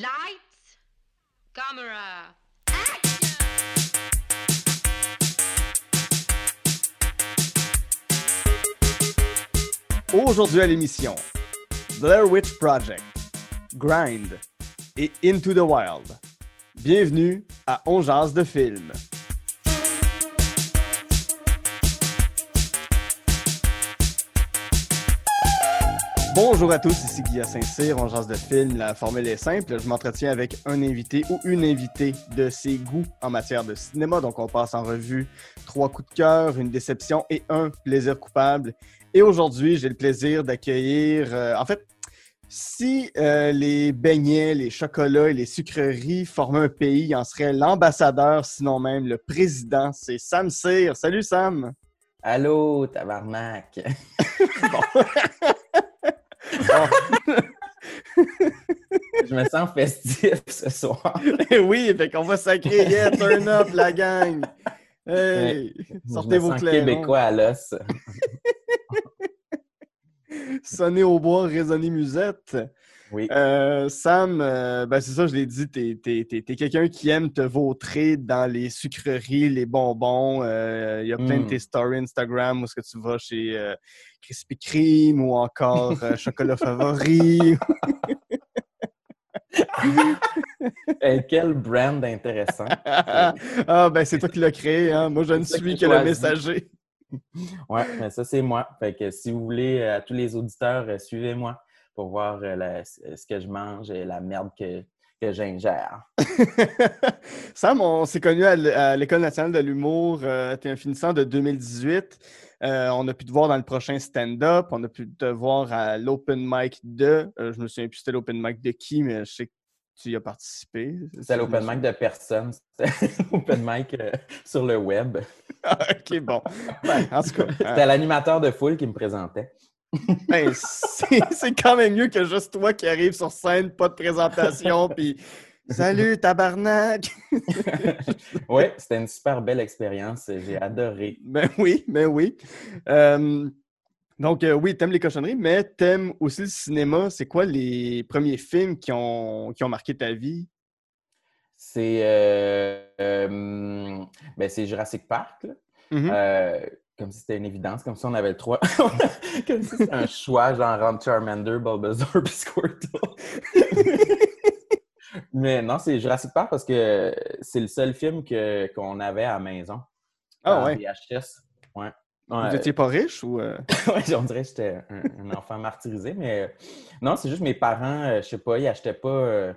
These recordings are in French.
Lights, camera, Aujourd'hui à l'émission, Blair Witch Project, Grind et Into the Wild. Bienvenue à On de film. Bonjour à tous, ici Guillaume Saint-Cyr, on jase de film, la formule est simple, je m'entretiens avec un invité ou une invitée de ses goûts en matière de cinéma, donc on passe en revue trois coups de cœur, une déception et un plaisir coupable. Et aujourd'hui, j'ai le plaisir d'accueillir, euh, en fait, si euh, les beignets, les chocolats et les sucreries formaient un pays, il en serait l'ambassadeur, sinon même le président, c'est Sam Cyr. Salut Sam! Allô, tabarnak! Je me sens festif ce soir. oui, fait qu'on va sacrer, yeah, turn up la gang! Hey, sortez Je me vos sens clairons. québécois à l'os. Sonner au bois, résonner musette. Oui. Euh, Sam, euh, ben c'est ça, je l'ai dit, t'es, quelqu'un qui aime te vautrer dans les sucreries, les bonbons. Euh, Il y a plein de Mm. tes stories Instagram où est-ce que tu vas chez Krispy Kreme ou encore Chocolat Favori. Eh, quel brand intéressant. ah, ben c'est toi qui l'as créé, hein? Moi, je ne suis que le messager. Ouais, mais ça, c'est moi. Fait que si vous voulez, euh, à tous les auditeurs, euh, suivez-moi pour voir euh, ce que je mange et la merde que, que j'ingère. Sam, on s'est connu à l'École nationale de l'humour. Euh, tu un finissant de 2018. Euh, on a pu te voir dans le prochain stand-up. On a pu te voir à l'open mic de. je me souviens plus c'était l'open mic de qui, mais je sais que tu y as participé? C'était l'open mic de personne. C'était l'open mic euh, sur le web. Ah, ok, bon. Ben, en tout cas, hein, C'était l'animateur de foule qui me présentait. ben, c'est c'est quand même mieux que juste toi qui arrive sur scène, pas de présentation, puis Salut, tabarnak! oui, c'était une super belle expérience. J'ai adoré. Ben oui, ben oui. Euh, donc, euh, oui, t'aimes les cochonneries, mais t'aimes aussi le cinéma. C'est quoi les premiers films qui ont, qui ont marqué ta vie? C'est euh, euh, ben, c'est Jurassic Park. là. Mhm. Euh, comme si c'était une évidence, comme si on avait le droit. comme si c'était un choix, genre entre Charmander, Bulbasaur puis Squirtle. Mais non, c'est Jurassic Park parce que c'est le seul film que, qu'on avait à la maison. Ah ouais. VHS. Ouais. Vous Ouais. étiez pas riche ou. euh? Ouais, on dirait que j'étais un, un enfant martyrisé, mais euh, non, c'est juste mes parents, euh, je sais pas, ils achetaient pas.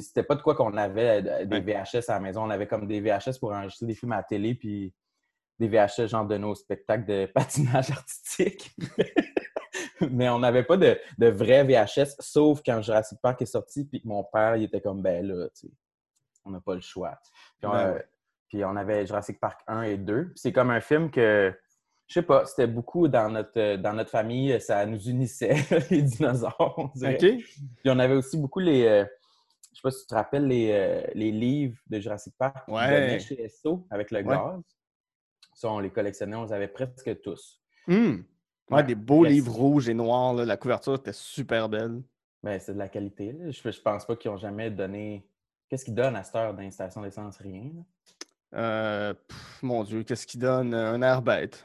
C'était pas de quoi qu'on avait des VHS à la maison. On avait comme des VHS pour enregistrer des films à la télé, puis des VHS genre de nos spectacles de patinage artistique. mais on n'avait pas de, de vrais VHS, sauf quand Jurassic Park est sorti, puis que mon père, il était comme, ben là, tu sais, on n'a pas le choix. Puis on, Ben ouais. puis on avait Jurassic Park 1 et 2. Puis C'est comme un film que, je sais pas, c'était beaucoup dans notre, euh, dans notre famille, ça nous unissait, les dinosaures, on. OK. Puis on avait aussi beaucoup les. euh, je sais pas si tu te rappelles les, euh, les livres de Jurassic Park qu'ils Ouais. donnaient chez SO avec le Ouais. gaz. Ça, on les collectionnait, on les avait presque tous. Hmm. Ouais, Ouais. des beaux Yes. livres rouges et noirs. là. La couverture était super belle. Ben, c'est de la qualité. là. Je, je pense pas qu'ils ont jamais donné. Qu'est-ce qu'ils donnent à cette heure d'installation d'essence? Rien. là. Euh, pff, mon Dieu, qu'est-ce qui donne un air bête?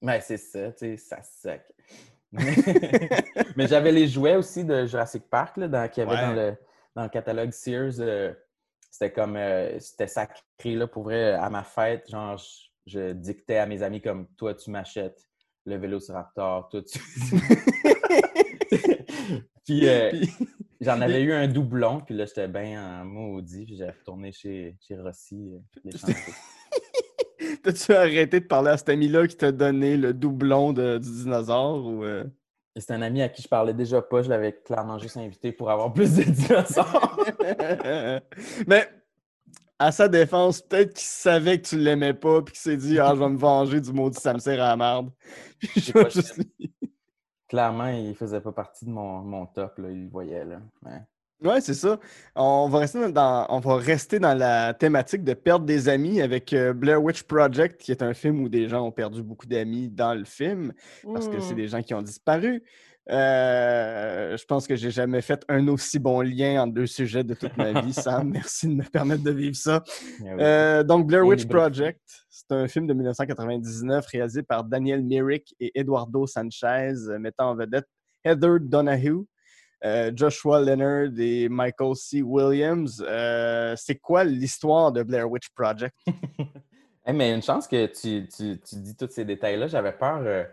Ben, c'est ça, tu sais, ça sec. Mais j'avais les jouets aussi de Jurassic Park qu'il y avait Ouais. dans, le, dans le catalogue Sears. euh, c'était comme, euh, c'était sacré là, pour vrai, à ma fête. Genre, je, je dictais à mes amis comme, toi, tu m'achètes le Vélociraptor, toi, tu... puis, euh, Puis- j'en avais eu un doublon, puis là, j'étais bien en maudit, puis j'ai retourné chez, chez Rossi les. T'as-tu arrêté de parler à cet ami-là qui t'a donné le doublon de- du dinosaure? Ou, euh? C'est un ami à qui je parlais déjà pas, je l'avais clairement juste invité pour avoir plus de dinosaures. Mais à sa défense, peut-être qu'il savait que tu l'aimais pas puis qu'il s'est dit Ah, je vais me venger du maudit ça me sert à la merde. Juste- Clairement, il faisait pas partie de mon, mon top, là, il le voyait. Là. Ouais. Ouais, c'est ça. On va, rester dans, on va rester dans la thématique de perdre des amis avec euh, Blair Witch Project, qui est un film où des gens ont perdu beaucoup d'amis dans le film parce que c'est des gens qui ont disparu. Euh, je pense que j'ai jamais fait un aussi bon lien entre deux sujets de toute ma vie, Sam. Merci de me permettre de vivre ça. Ah Euh, donc, Blair Witch Project, c'est un film de 1999 réalisé par Daniel Myrick et Eduardo Sanchez, mettant en vedette Heather Donahue, euh, Joshua Leonard et Michael C. Williams. Euh, c'est quoi l'histoire de Blair Witch Project? Hey, mais une chance que tu, tu- tu dis tous ces détails-là. J'avais peur euh,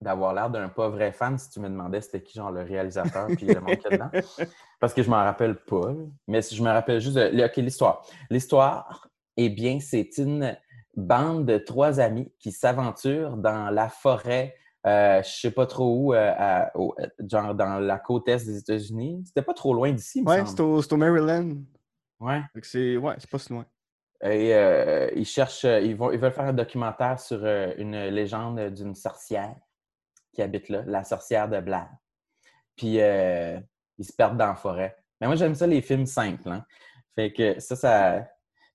d'avoir l'air d'un pas vrai fan si tu me demandais c'était qui, genre, le réalisateur puis le a dedans. Parce que je m'en rappelle pas. Mais si je me rappelle juste de OK, l'histoire. L'histoire, eh bien, c'est une bande de trois amis qui s'aventurent dans la forêt, euh, je sais pas trop où, euh, à- au- genre dans la côte est des États-Unis. C'était pas trop loin d'ici, Ouais, c'est au, Maryland. Ouais. C'est ouais, c'est pas si loin. Et euh, ils cherchent, euh, ils, vont, ils veulent faire un documentaire sur une légende d'une sorcière qui habite là, la sorcière de Blair. Puis ils se perdent dans la forêt. Mais moi, j'aime ça, les films simples. hein. Fait que ça, ça.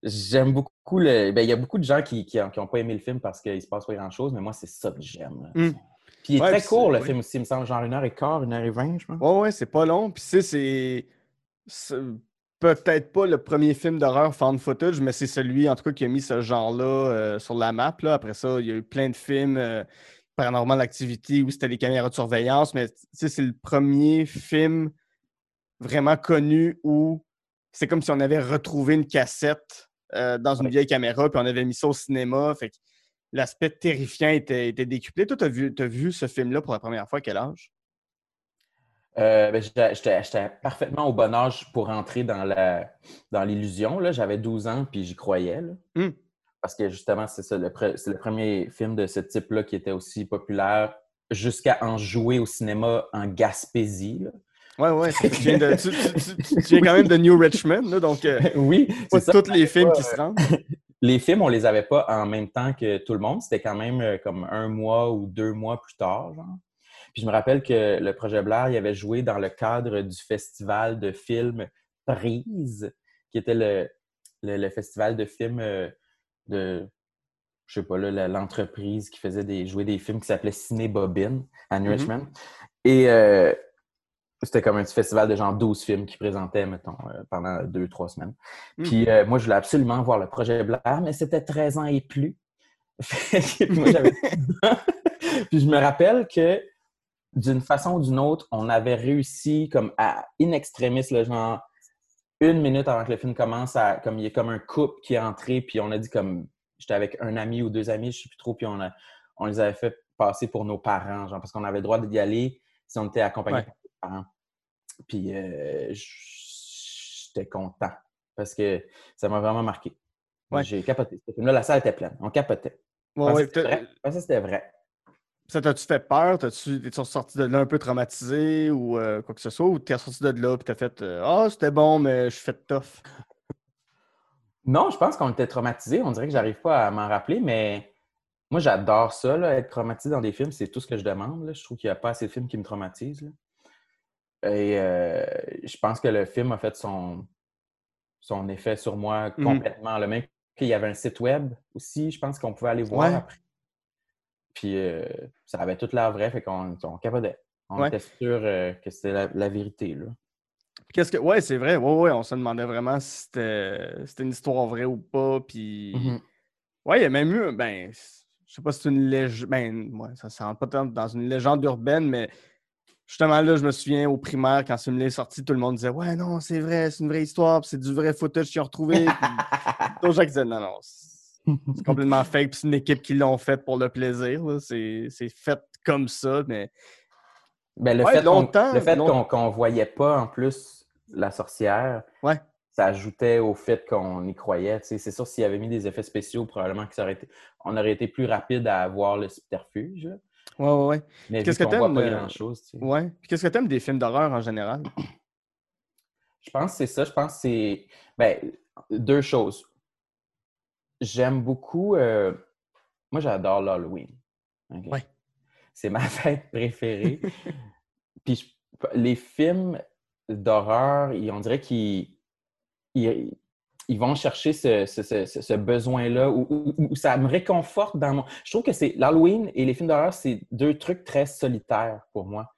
J'aime beaucoup le. Ben, il y a beaucoup de gens qui n'ont pas aimé le film parce qu'il se passe pas grand-chose, mais moi, c'est ça que j'aime. Mm. Puis il est Ouais, très court, le film aussi, il me semble, genre une heure et quart, une heure et vingt, je pense. Ouais, ouais, c'est pas long. Puis, tu sais, c'est. Peut-être pas le premier film d'horreur found footage, mais c'est celui, en tout cas, qui a mis ce genre-là euh, sur la map. Là. Après ça, il y a eu plein de films, euh, Paranormal Activity, où c'était des caméras de surveillance, mais c'est le premier film vraiment connu où c'est comme si on avait retrouvé une cassette euh, dans une Ouais. vieille caméra, puis on avait mis ça au cinéma. Fait que l'aspect terrifiant était, était décuplé. Toi, tu as vu, ce film-là pour la première fois à quel âge? Euh, ben, j'étais- parfaitement au bon âge pour entrer dans l'illusion. J'avais 12 ans, puis j'y croyais. là. Hmm. Parce que justement, c'est le le premier film de ce type-là qui était aussi populaire jusqu'à en jouer au cinéma en Gaspésie. là. Ouais, ouais. Tu viens, de- tu- tu- tu- tu viens quand même de New Richmond, là, donc euh, oui, c'est tous les films qui se rendent. Les films, on les avait pas en même temps que tout le monde. C'était quand même euh, comme un mois ou deux mois plus tard, genre. Puis je me rappelle que le projet Blair, il avait joué dans le cadre du festival de films Prise, qui était le, le, le festival de films euh, de, je sais pas, là, l'entreprise qui faisait des, jouer des films qui s'appelait Ciné Bobine à New Mhm. Richmond. Et euh, c'était comme un petit festival de genre 12 films qui présentaient, mettons, euh, pendant deux, trois semaines. Mhm. Puis euh, moi, je voulais absolument voir le projet Blair, mais c'était 13 ans et plus. Que moi, j'avais 12 ans. Puis je me rappelle que d'une façon ou d'une autre, on avait réussi comme à in extremis, genre une minute avant que le film commence, à, comme il y a comme un couple qui est entré, puis on a dit comme j'étais avec un ami ou deux amis, je sais plus trop, puis on, a, on les avait fait passer pour nos parents, genre parce qu'on avait le droit d'y aller si on était accompagné Ouais. par nos parents. Puis euh, j'étais content parce que ça m'a vraiment marqué. Ouais. J'ai capoté. Ce film-là, la salle était pleine. On capotait. Ouais, ouais, c'était vrai. Je pensais que c'était vrai. Ça t'a-tu fait peur? T'as-tu, t'es-tu ressorti de là un peu traumatisé ou euh, quoi que ce soit? Ou t'es ressorti de là et t'as fait euh, Ah, c'était bon, mais je suis fait tough? Non, je pense qu'on était traumatisés. On dirait que j'arrive pas à m'en rappeler, mais moi, j'adore ça, là, être traumatisé dans des films. C'est tout ce que je demande. là. Je trouve qu'il n'y a pas assez de films qui me traumatisent. là. Et euh, je pense que le film a fait son, son effet sur moi Mhm. complètement. Le même qu'il y avait un site web aussi, je pense qu'on pouvait aller voir Ouais. après. Puis euh, ça avait toute l'air vrai, fait qu'on on capotait. On Ouais. était sûr euh, que c'était la, la vérité. Là. Qu'est-ce que. Ouais, c'est vrai. Ouais, ouais, on se demandait vraiment si c'était, c'était une histoire vraie ou pas. Puis. Mhm. Ouais, il y a même eu, ben, je sais pas si c'est une légende, ben, ouais, ça ne rentre pas tant dans une légende urbaine, mais justement là, je me souviens au primaire, quand ce film est sorti, tout le monde disait Ouais, non, c'est vrai, c'est une vraie histoire, c'est du vrai footage qu'ils ont retrouvé. Puis gens disaient Non, non, c'est complètement fake, puis c'est une équipe qui l'ont fait pour le plaisir, c'est fait comme ça, mais Ben, le Ouais, fait qu'on longtemps, le fait qu'on qu'on voyait pas en plus la sorcière, Ouais. ça ajoutait au fait qu'on y croyait. C'est sûr, s'il avait mis des effets spéciaux, probablement que ça aurait été, on aurait été plus rapide à avoir le subterfuge. Ouais, ouais, ouais. Mais Qu'est-ce que t'aimes, pas euh, grand-chose. tu sais. ouais. Puis qu'est-ce que t'aimes des films d'horreur en général? Je pense que c'est ça. Je pense que c'est ben, deux choses. J'aime beaucoup. euh, Moi, j'adore l'Halloween. ok? Ouais. C'est ma fête préférée. Puis je- les films d'horreur, on dirait qu'ils ils, ils vont chercher ce, ce- ce- besoin-là où ça me réconforte dans mon. Je trouve que c'est l'Halloween et les films d'horreur, c'est deux trucs très solitaires pour moi.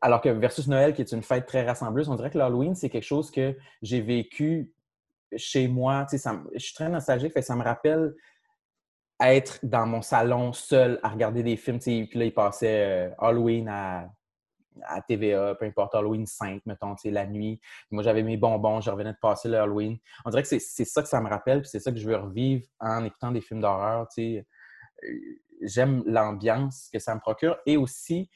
Alors que versus Noël, qui est une fête très rassembleuse, on dirait que l'Halloween, c'est quelque chose que j'ai vécu chez moi. Tu sais, ça me- je suis très nostalgique, fait que ça me rappelle être dans mon salon seul à regarder des films. tu sais, Puis là, il passait euh, Halloween à, à TVA, peu importe, Halloween 5, mettons, tu sais, la nuit. Moi, j'avais mes bonbons, je revenais de passer le Halloween. On dirait que c'est ça que ça me rappelle, puis c'est ça que je veux revivre en écoutant des films d'horreur. tu sais. Euh, J'aime l'ambiance que ça me procure et aussi,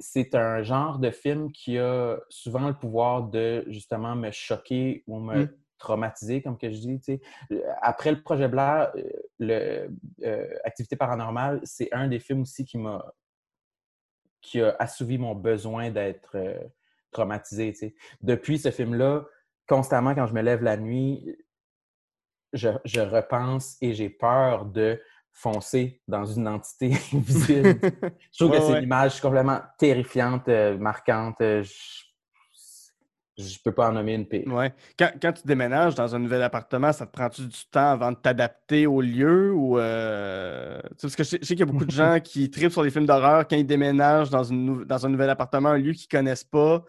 c'est un genre de film qui a souvent le pouvoir de justement me choquer ou me Mm. traumatiser, comme que je dis. tu sais. Euh, Après le projet Blair, euh, le euh, Activité paranormale, c'est un des films aussi qui m'a qui a assouvi mon besoin d'être euh, traumatisé. Depuis ce film-là, constamment quand je me lève la nuit, je, je repense et j'ai peur de foncer dans une entité invisible. Je trouve Ouais, que c'est ouais. une image complètement terrifiante, euh, marquante. euh, je, je peux pas en nommer une pire. Ouais. Quand, quand tu déménages dans un nouvel appartement, ça te prend-tu du temps avant de t'adapter au lieu ou euh, parce que je sais, qu'il y a beaucoup de gens qui tripent sur les films d'horreur quand ils déménagent dans, une dans un nouvel appartement, un lieu qu'ils connaissent pas.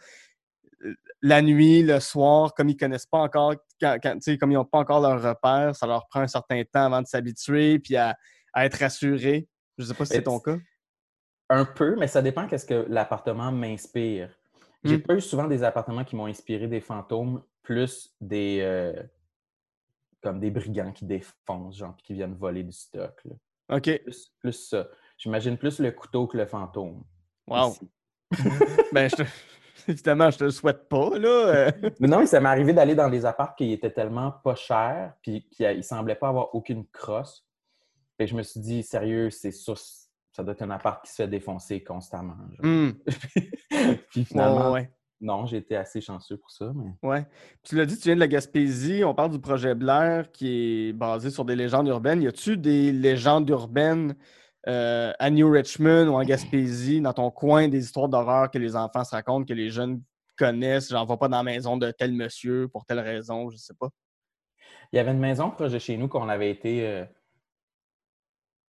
euh, La nuit, le soir, comme ils connaissent pas encore, quand, quand- comme ils n'ont pas encore leur repère, ça leur prend un certain temps avant de s'habituer puis à, à être rassurés. Je sais pas si c'est ton cas. Un peu, mais ça dépend qu'est-ce que l'appartement m'inspire. J'ai Mm. pas eu souvent des appartements qui m'ont inspiré des fantômes, plus des euh, comme des brigands qui défoncent, genre, puis qui viennent voler du stock. là. OK. Plus, plus ça. J'imagine plus le couteau que le fantôme. Wow. ben, je te- évidemment, je te le souhaite pas, là. euh. Mais non, mais ça m'est arrivé d'aller dans des apparts qui étaient tellement pas chers, puis qui semblaient pas avoir aucune crosse. Que je me suis dit, sérieux, c'est sûr, ça doit être un appart qui se fait défoncer constamment. Hmm. puis finalement, ouais, non, j'ai été assez chanceux pour ça. Mais... ouais. Tu l'as dit, tu viens de la Gaspésie. On parle du projet Blair qui est basé sur des légendes urbaines. Y a-tu des légendes urbaines euh, à New Richmond ou en Gaspésie, dans ton coin, des histoires d'horreur que les enfants se racontent, que les jeunes connaissent? J'en vais pas dans la maison de tel monsieur pour telle raison, je sais pas? Il y avait une maison proche de chez nous qu'on avait été euh,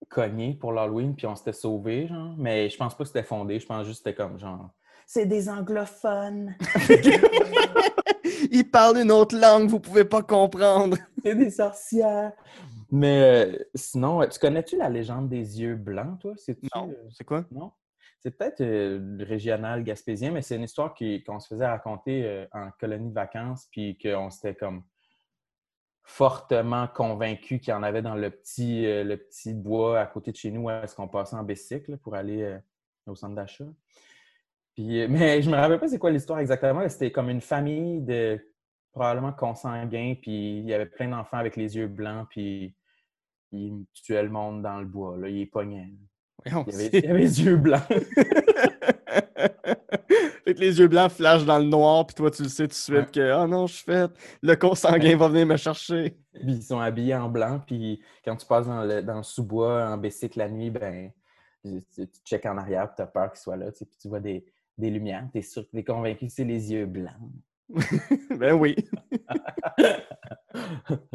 cogné pour l'Halloween, puis on s'était sauvé, genre. Mais je pense pas que c'était fondé. Je pense juste que c'était comme genre. C'est des anglophones! Ils parlent une autre langue, vous pouvez pas comprendre. C'est des sorcières! Mais euh, sinon, tu connais-tu la légende des yeux blancs, toi? Non. euh, C'est quoi? Non? C'est peut-être euh, régional gaspésien, mais c'est une histoire qui- qu'on se faisait raconter euh, en colonie de vacances, puis qu'on s'était comme fortement convaincu qu'il y en avait dans le petit, euh, le petit bois à côté de chez nous où est-ce qu'on passait en bicycle pour aller euh, au centre d'achat. Puis, euh, mais je me rappelle pas c'est quoi l'histoire exactement. C'était comme une famille de probablement consanguins, puis il y avait plein d'enfants avec les yeux blancs, puis ils tuaient le monde dans le bois. Là. Ils pognaient. Il y avait, c'est- il y avait les yeux blancs. fait que les yeux blancs flashent dans le noir, puis toi, tu le sais tout de suite que, oh non, je suis fait. Le consanguin va venir me chercher. Puis ils sont habillés en blanc, puis quand tu passes dans le, dans le sous-bois en bicycle la nuit, ben tu, tu checkes en arrière, tu as peur qu'ils soient là, tu sais, puis tu vois des, des lumières, tu es sûr que tu es convaincu que c'est les yeux blancs. ben oui.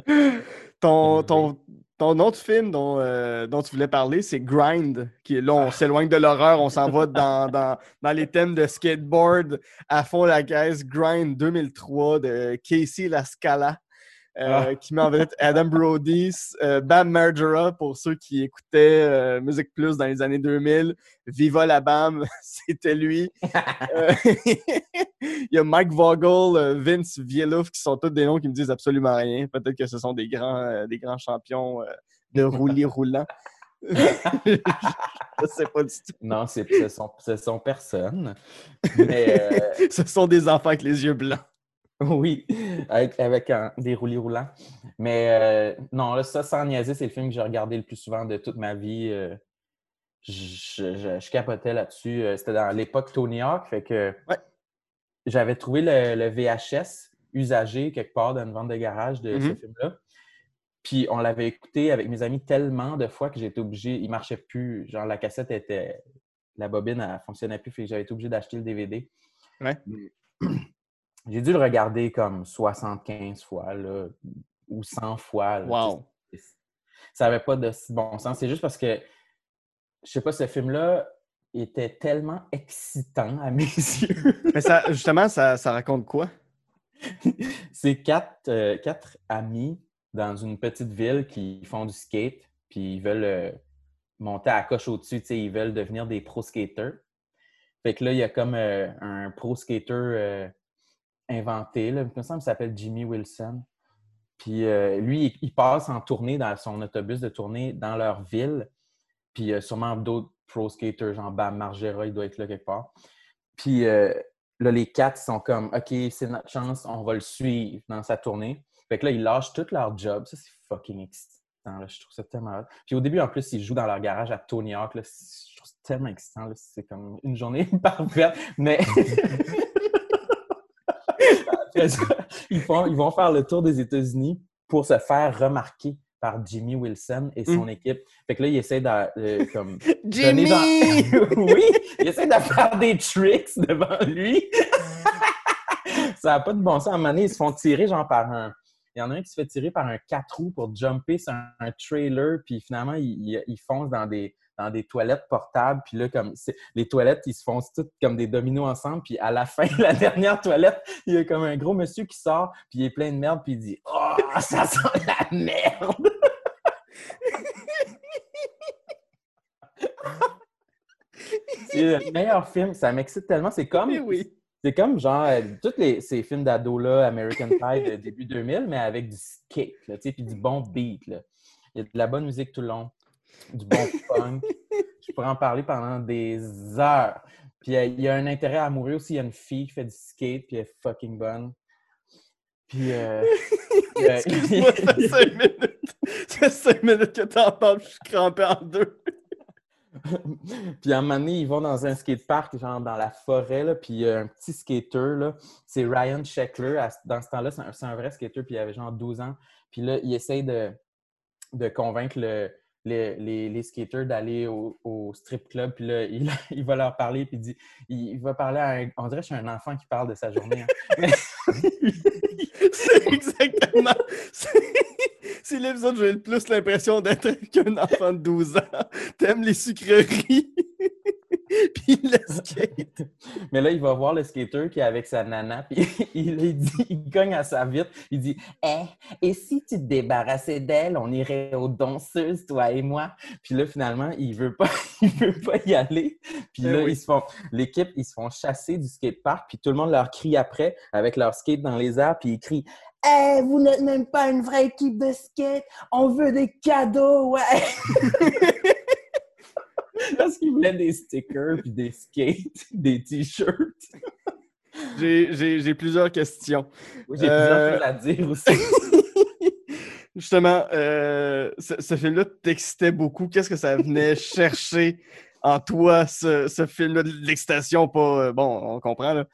ton, ton, ton autre film dont, euh, dont tu voulais parler, c'est Grind. Qui est là, on s'éloigne de l'horreur, on s'en va dans, dans, dans les thèmes de skateboard à fond la caisse. Grind 2003 de Casey Lascala. Ah. qui met en vedette Adam Brody, euh, Bam Margera pour ceux qui écoutaient euh, Musique Plus dans les années 2000. Viva la Bam, c'était lui. Euh, Il y a Mike Vogel, euh, Vince Vielouf, qui sont tous des noms qui me disent absolument rien. Peut-être que ce sont des grands, euh, des grands champions euh, de roulis roulant. Je sais pas du tout. Non, ce, sont, ce sont personnes. Mais euh, Ce sont des enfants avec les yeux blancs. Oui, avec, avec un- des roulis roulants. Mais euh, non, là, ça, sans niaiser, c'est le film que j'ai regardé le plus souvent de toute ma vie. euh, je, je- je capotais là-dessus. Euh, C'était dans l'époque Tony Hawk, fait que Ouais. j'avais trouvé le, le VHS usagé quelque part dans une vente de garage de ce Mhm. film-là. Puis on l'avait écouté avec mes amis tellement de fois que j'étais obligé, il marchait plus. Genre la cassette était, la bobine, elle fonctionnait plus, fait que j'avais été obligé d'acheter le DVD. Ouais. J'ai dû le regarder comme 75 fois, là, ou 100 fois. là, Wow. Ça n'avait pas de si bon sens. C'est juste parce que, je sais pas, ce film-là, était tellement excitant à mes yeux. Mais ça, justement, ça, ça raconte quoi? C'est quatre, euh, quatre amis dans une petite ville qui font du skate, puis ils veulent euh, monter à la coche au-dessus, ils veulent devenir des pro skaters. Fait que là, il y a comme euh, un pro skater euh, inventé, là, il me semble qu'il s'appelle Jimmy Wilson. Puis euh, lui, il, passe en tournée dans son autobus de tournée dans leur ville. Puis sûrement d'autres pro skaters, genre Bam Margera, il doit être là quelque part. Puis euh, là, les quatre sont comme OK, c'est notre chance, on va le suivre dans sa tournée. Fait que là, ils lâchent tout leur job. Ça, c'est fucking excitant. Je trouve ça tellement hot. Puis au début, en plus, ils jouent dans leur garage à Tony Hawk. là. Je trouve ça tellement excitant. C'est comme une journée parfaite. Mais ils, font, ils vont faire le tour des États-Unis pour se faire remarquer par Jimmy Wilson et son équipe. Fait que là, ils essaient de, euh, comme, dans- oui, il essaie de faire des tricks devant lui. ça n'a pas de bon sens. À un moment donné, ils se font tirer genre par un... Il y en a un qui se fait tirer par un 4 roues pour jumper sur un, trailer, puis finalement, il, il- il fonce dans des, dans des toilettes portables. Puis là, comme les toilettes, ils se foncent toutes comme des dominos ensemble. Puis à la fin, la dernière toilette, il y a comme un gros monsieur qui sort, puis il est plein de merde, puis il dit « Oh, ça sent la merde! » C'est le meilleur film. Ça m'excite tellement. C'est comme, Oui, oui. c'est comme genre euh, tous les, ces films d'ado-là, American Pie de début 2000, mais avec du skate, là, tu sais, puis du bon beat. Là. Il y a de la bonne musique tout le long, du bon punk. Je pourrais en parler pendant des heures. Puis euh, il y a un intérêt amoureux aussi. Il y a une fille qui fait du skate, puis elle est fucking bonne. Puis. euh, a- Excuse-moi, ça fait cinq minutes. Ça fait cinq minutes que t'en parles, je suis crampé en deux. puis à un moment donné, ils vont dans un skatepark, genre dans la forêt, là, puis il y a un petit skater, là, c'est Ryan Sheckler. À- Dans ce temps-là, c'est un, c'est un vrai skater, puis il avait genre 12 ans. Puis là, il essaye de, de convaincre le- les, les, les skaters d'aller au, au strip club, puis là, il, il va leur parler, puis il dit, il, il va parler à un... On dirait que je suis un enfant qui parle de sa journée. hein. C'est exactement. C'est l'épisode où j'ai le plus l'impression d'être avec un enfant de 12 ans. T'aimes les sucreries. Puis le skate. Mais là, il va voir le skater qui est avec sa nana, puis il, il dit, il cogne à sa vitre, il dit Eh, et si tu te débarrassais d'elle, on irait aux danseuses, toi et moi. Puis là, finalement, il veut pas, il veut pas y aller. Puis Eh là, oui. ils se font, l'équipe, ils se font chasser du skatepark, puis tout le monde leur crie après avec leur skate dans les airs, puis ils crient Eh, vous n'êtes même pas une vraie équipe de skate, on veut des cadeaux, ouais! Parce qu'ils voulaient des stickers, puis des skates, des t-shirts. J'ai- plusieurs questions. Oui, J'ai Euh, plusieurs choses à dire aussi. Justement, euh, ce, ce film-là t'excitait beaucoup. Qu'est-ce que ça venait chercher en toi, ce, ce film-là? de L'excitation, pas. euh, bon, on comprend, là.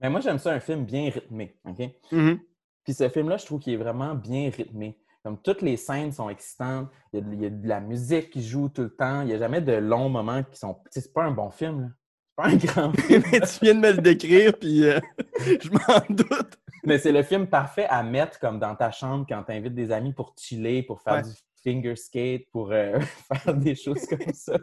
Mais moi, j'aime ça un film bien rythmé, OK? Mhm. Puis ce film-là, je trouve qu'il est vraiment bien rythmé. Comme toutes les scènes sont excitantes, il y, a de, il y a de la musique qui joue tout le temps, il n'y a jamais de longs moments qui sont... Tu sais, c'est pas un bon film, là. C'est pas un grand film. Mais tu viens de me le décrire, puis euh, je m'en doute. Mais c'est le film parfait à mettre comme dans ta chambre quand tu invites des amis pour chiller, pour faire Ouais. du finger skate, pour euh, faire des choses comme ça.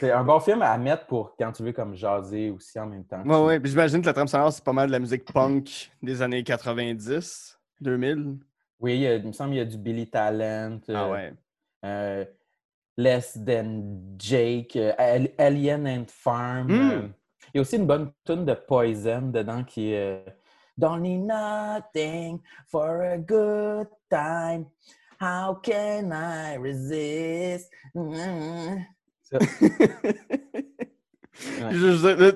C'est un bon film à mettre pour quand tu veux comme jaser aussi en même temps. Ouais. Puis j'imagine que la trame sonore, c'est pas mal de la musique punk des années 90, 2000. Oui, il, y a- il me semble qu'il y a du Billy Talent. Ah euh, ouais. euh, Less Than Jake, Al- Alien and Farm. Mm. euh, il y a aussi une bonne tune de Poison dedans qui est Don't need nothing for a good time. How can I resist? Mm. Ouais.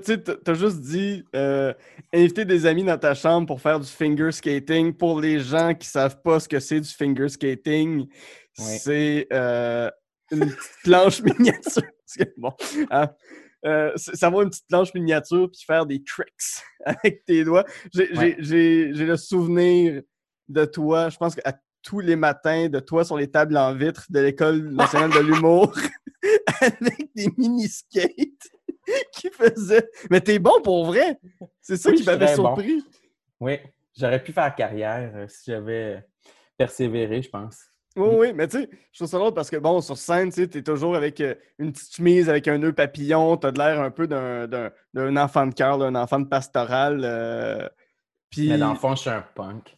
Tu t'as juste dit euh, inviter des amis dans ta chambre pour faire du finger skating. Pour les gens qui savent pas ce que c'est du finger skating, c'est euh, une petite planche miniature. Parce que, bon, hein, euh, savoir une petite planche miniature puis faire des tricks avec tes doigts. J'ai Ouais. le souvenir de toi, je pense qu'à tous les matins, de toi sur les tables en vitre de l'École nationale de l'humour avec des mini-skates qui faisaient. Mais t'es bon pour vrai! C'est ça Oui, qui m'avait bon. surpris. Oui, j'aurais pu faire carrière euh, si j'avais persévéré, je pense. Oui, oui, mais tu sais, je trouve ça drôle parce que, bon, sur scène, tu sais, t'es toujours avec euh, une petite chemise, avec un nœud papillon, t'as de l'air un peu d'un, d'un- d'un enfant de cœur, d'un enfant de pastoral. euh, puis, Mais dans le fond, je suis un punk.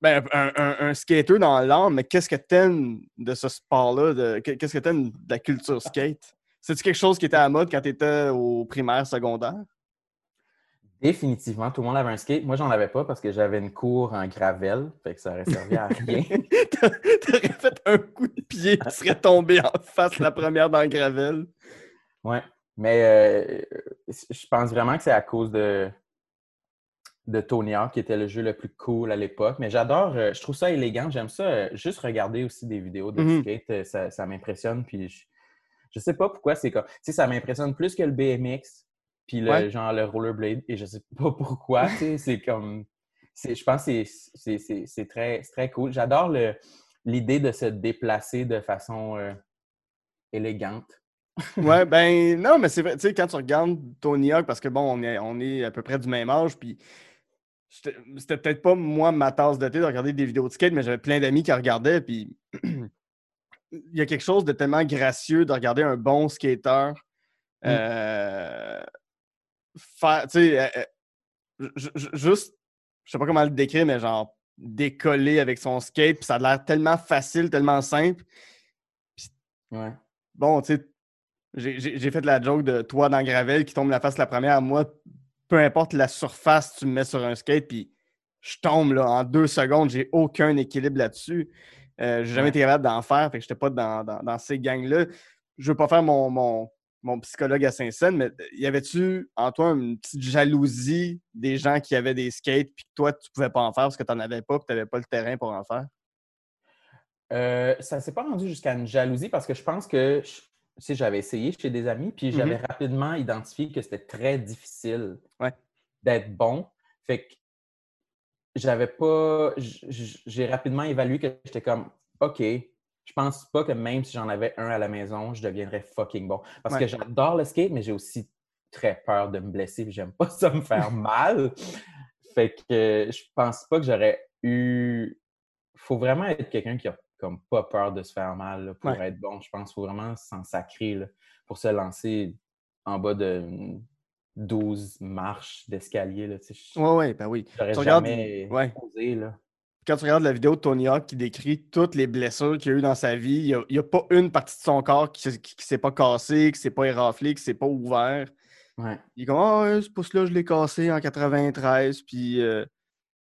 ben, un, un- un skater dans l'âme, mais qu'est-ce que t'aimes de ce sport-là? Qu'est-ce que t'aimes de la culture skate? C'est-tu quelque chose qui était à la mode quand t'étais au primaire, secondaire? Définitivement, tout le monde avait un skate. Moi, j'en avais pas parce que j'avais une cour en gravelle, fait que ça aurait servi à rien. T'a- T'aurais fait un coup de pied, tu serais tombé en face la première dans le gravel. Ouais. Mais euh, je pense vraiment que c'est à cause de, de Tony Hawk qui était le jeu le plus cool à l'époque. Mais j'adore, euh, je trouve ça élégant. J'aime ça. euh, juste regarder aussi des vidéos de Mhm. skate, ça, ça m'impressionne. Puis je, je sais pas pourquoi c'est comme. Tu sais, ça m'impressionne plus que le BMX, puis le Ouais. genre le rollerblade. Et je sais pas pourquoi. c'est comme. Je pense que c'est- très, très cool. J'adore l'idée de se déplacer de façon euh, élégante. Ouais, ben non, mais c'est vrai, tu sais, quand tu regardes Tony Hawk, parce que bon, on est, on est à peu près du même âge, puis c'était peut-être pas moi ma tasse de thé de regarder des vidéos de skate, mais j'avais plein d'amis qui regardaient, puis il y a quelque chose de tellement gracieux de regarder un bon skater Mm. Faire, tu sais, euh, euh, ju- ju- juste, je sais pas comment le décrire, mais genre décoller avec son skate, puis ça a l'air tellement facile, tellement simple. Ouais. bon, tu sais, j'ai- fait la joke de toi dans gravel qui tombe la face la première. Moi, peu importe la surface, tu me mets sur un skate, puis je tombe là, en deux secondes. J'ai aucun équilibre là-dessus. Euh, j'ai jamais Ouais. été capable d'en faire, fait que j'étais pas dans, dans- dans ces gangs-là. Je veux pas faire mon, mon, mon psychologue à Saint-Saëns, mais y avait-tu en toi une petite jalousie des gens qui avaient des skates, puis que toi, tu pouvais pas en faire parce que tu n'en avais pas, tu n'avais pas le terrain pour en faire? Euh, ça s'est pas rendu jusqu'à une jalousie parce que je pense que je- sais, j'avais essayé chez des amis, puis j'avais rapidement identifié que c'était très difficile Ouais. d'être bon. Fait que j'avais pas. J'ai rapidement évalué que j'étais comme OK, je pense pas que même si j'en avais un à la maison, je deviendrais fucking bon. Parce Ouais. que j'adore le skate, mais j'ai aussi très peur de me blesser, puis j'aime pas ça me faire mal. Fait que je pense pas que j'aurais eu. faut vraiment être quelqu'un qui a comme pas peur de se faire mal là, pour Ouais. être bon. Je pense qu'il faut vraiment s'en sacrer là, pour se lancer en bas de mm, 12 marches d'escalier. Oui, oui, ben oui. J'aurais regardes- jamais ouais. osé. Là. Quand tu regardes la vidéo de Tony Hawk qui décrit toutes les blessures qu'il a eues dans sa vie, il n'y a, pas une partie de son corps qui ne s'est pas cassée, qui ne s'est pas éraflé, qui ne s'est pas ouvert. Ouais. Il est comme Ah, ouais, ce pouce-là, je l'ai cassé en 93, puis euh,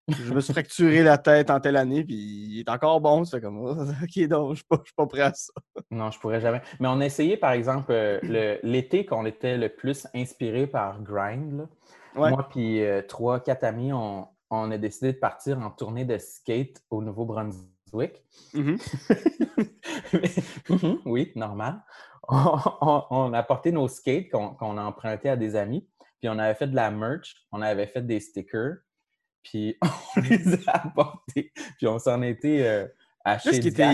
je me suis fracturé la tête en telle année, puis il est encore bon. C'est comme Ah, Ok, donc, je ne suis pas, je suis pas prêt à ça. Non, je pourrais jamais. Mais on a essayé, par exemple, euh, l'été qu'on était le plus inspiré par Grind. là. Ouais. Moi puis euh, trois, quatre amis, on, on a décidé de partir en tournée de skate au Nouveau-Brunswick. Mhm. Mhm, oui, normal. On, on- on a porté nos skates qu'on a empruntés à des amis, puis on avait fait de la merch, on avait fait des stickers, puis on les a apportés, puis on s'en était euh,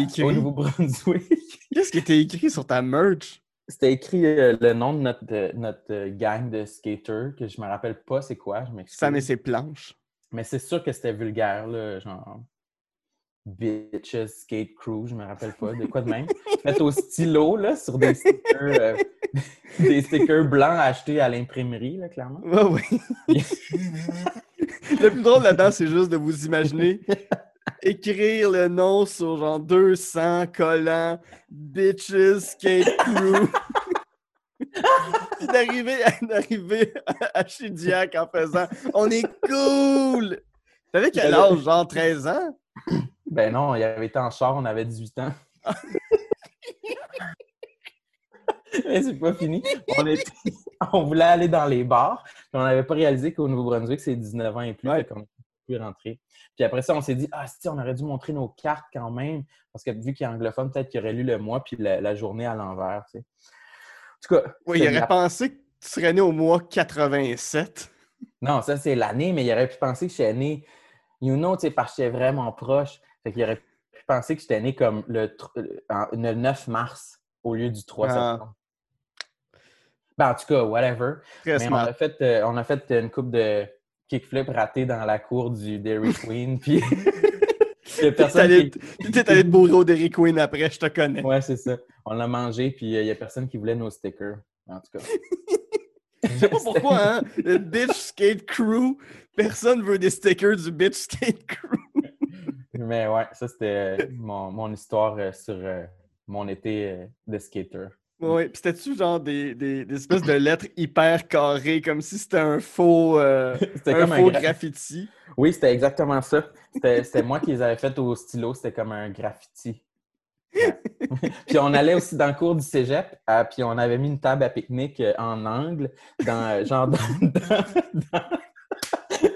écrit? au Nouveau-Brunswick. Qu'est-ce qui était écrit sur ta merch? C'était écrit euh, le nom de notre, de notre euh, gang de skaters, que je me rappelle pas c'est quoi, je m'excuse. Sam et ses planches. Mais c'est sûr que c'était vulgaire, là, genre Bitches Skate Crew, je me rappelle pas, de quoi de même. Fait au stylo, là, sur des stickers, euh, des stickers blancs achetés à l'imprimerie, là, clairement. Ouais, oui. le plus drôle là-dedans, c'est juste de vous imaginer écrire le nom sur genre 200 collants Bitches Skate Crew. D'arriver à, d'arriver à, Chidiac en faisant On est cool! T'avais quel âge? Genre 13 ans? Ben non, il avait été en char, on avait 18 ans. Mais c'est pas fini. On, était- on voulait aller dans les bars, puis on n'avait pas réalisé qu'au Nouveau-Brunswick, c'est 19 ans et plus, Ouais. qu'on ne plus rentrer. Puis après ça, on s'est dit, ah, si, on aurait dû montrer nos cartes quand même, parce que vu qu'il est anglophone, peut-être qu'il aurait lu le mois puis la, la journée à l'envers, tu sais. Tout cas, Oui, il aurait la- pensé que tu serais né au mois 87. non, ça, c'est l'année, mais il aurait pu penser que j'étais né, you know, tu sais, parce que j'étais vraiment proche. Fait qu'il aurait pu penser que j'étais né comme le, tr- euh, en- le 9 mars au lieu du 3 Ah. septembre. Ben, en tout cas, whatever. Très Mais on a, fait, euh, on a fait une coupe de kickflip ratés dans la cour du Dairy Queen. puis Il y a personne T'es qui... allé, allé te bourrer au Dairy Queen après, je te connais. Ouais, c'est ça. On l'a mangé, puis euh, il y a personne qui voulait nos stickers. En tout cas. Je sais pas pourquoi, hein? Le Bitch Skate Crew, personne veut des stickers du Bitch Skate Crew. Mais ouais, ça c'était euh, mon, mon histoire euh, sur euh, mon été euh, de skater. Ouais, pis c'était-tu genre des, des, des espèces de lettres hyper carrées, comme si c'était un faux, euh, un comme un faux gra- graffiti? Oui, c'était exactement ça. C'était moi qui les avais faites au stylo, c'était comme un graffiti. Ouais. puis on allait aussi dans le cours du cégep, euh, puis on avait mis une table à pique-nique euh, en angle, dans, genre dans, dans- dans-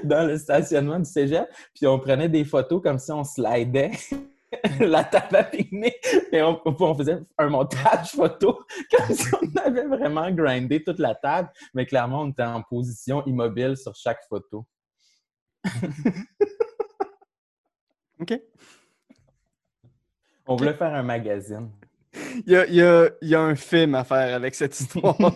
dans le stationnement du cégep, puis on prenait des photos comme si on slidait la table à pique-nique, et on, on faisait un montage photo comme si on avait vraiment grindé toute la table, mais clairement on était en position immobile sur chaque photo. OK. On voulait faire un magazine. Il y a, il y a- il y a un film à faire avec cette histoire-là.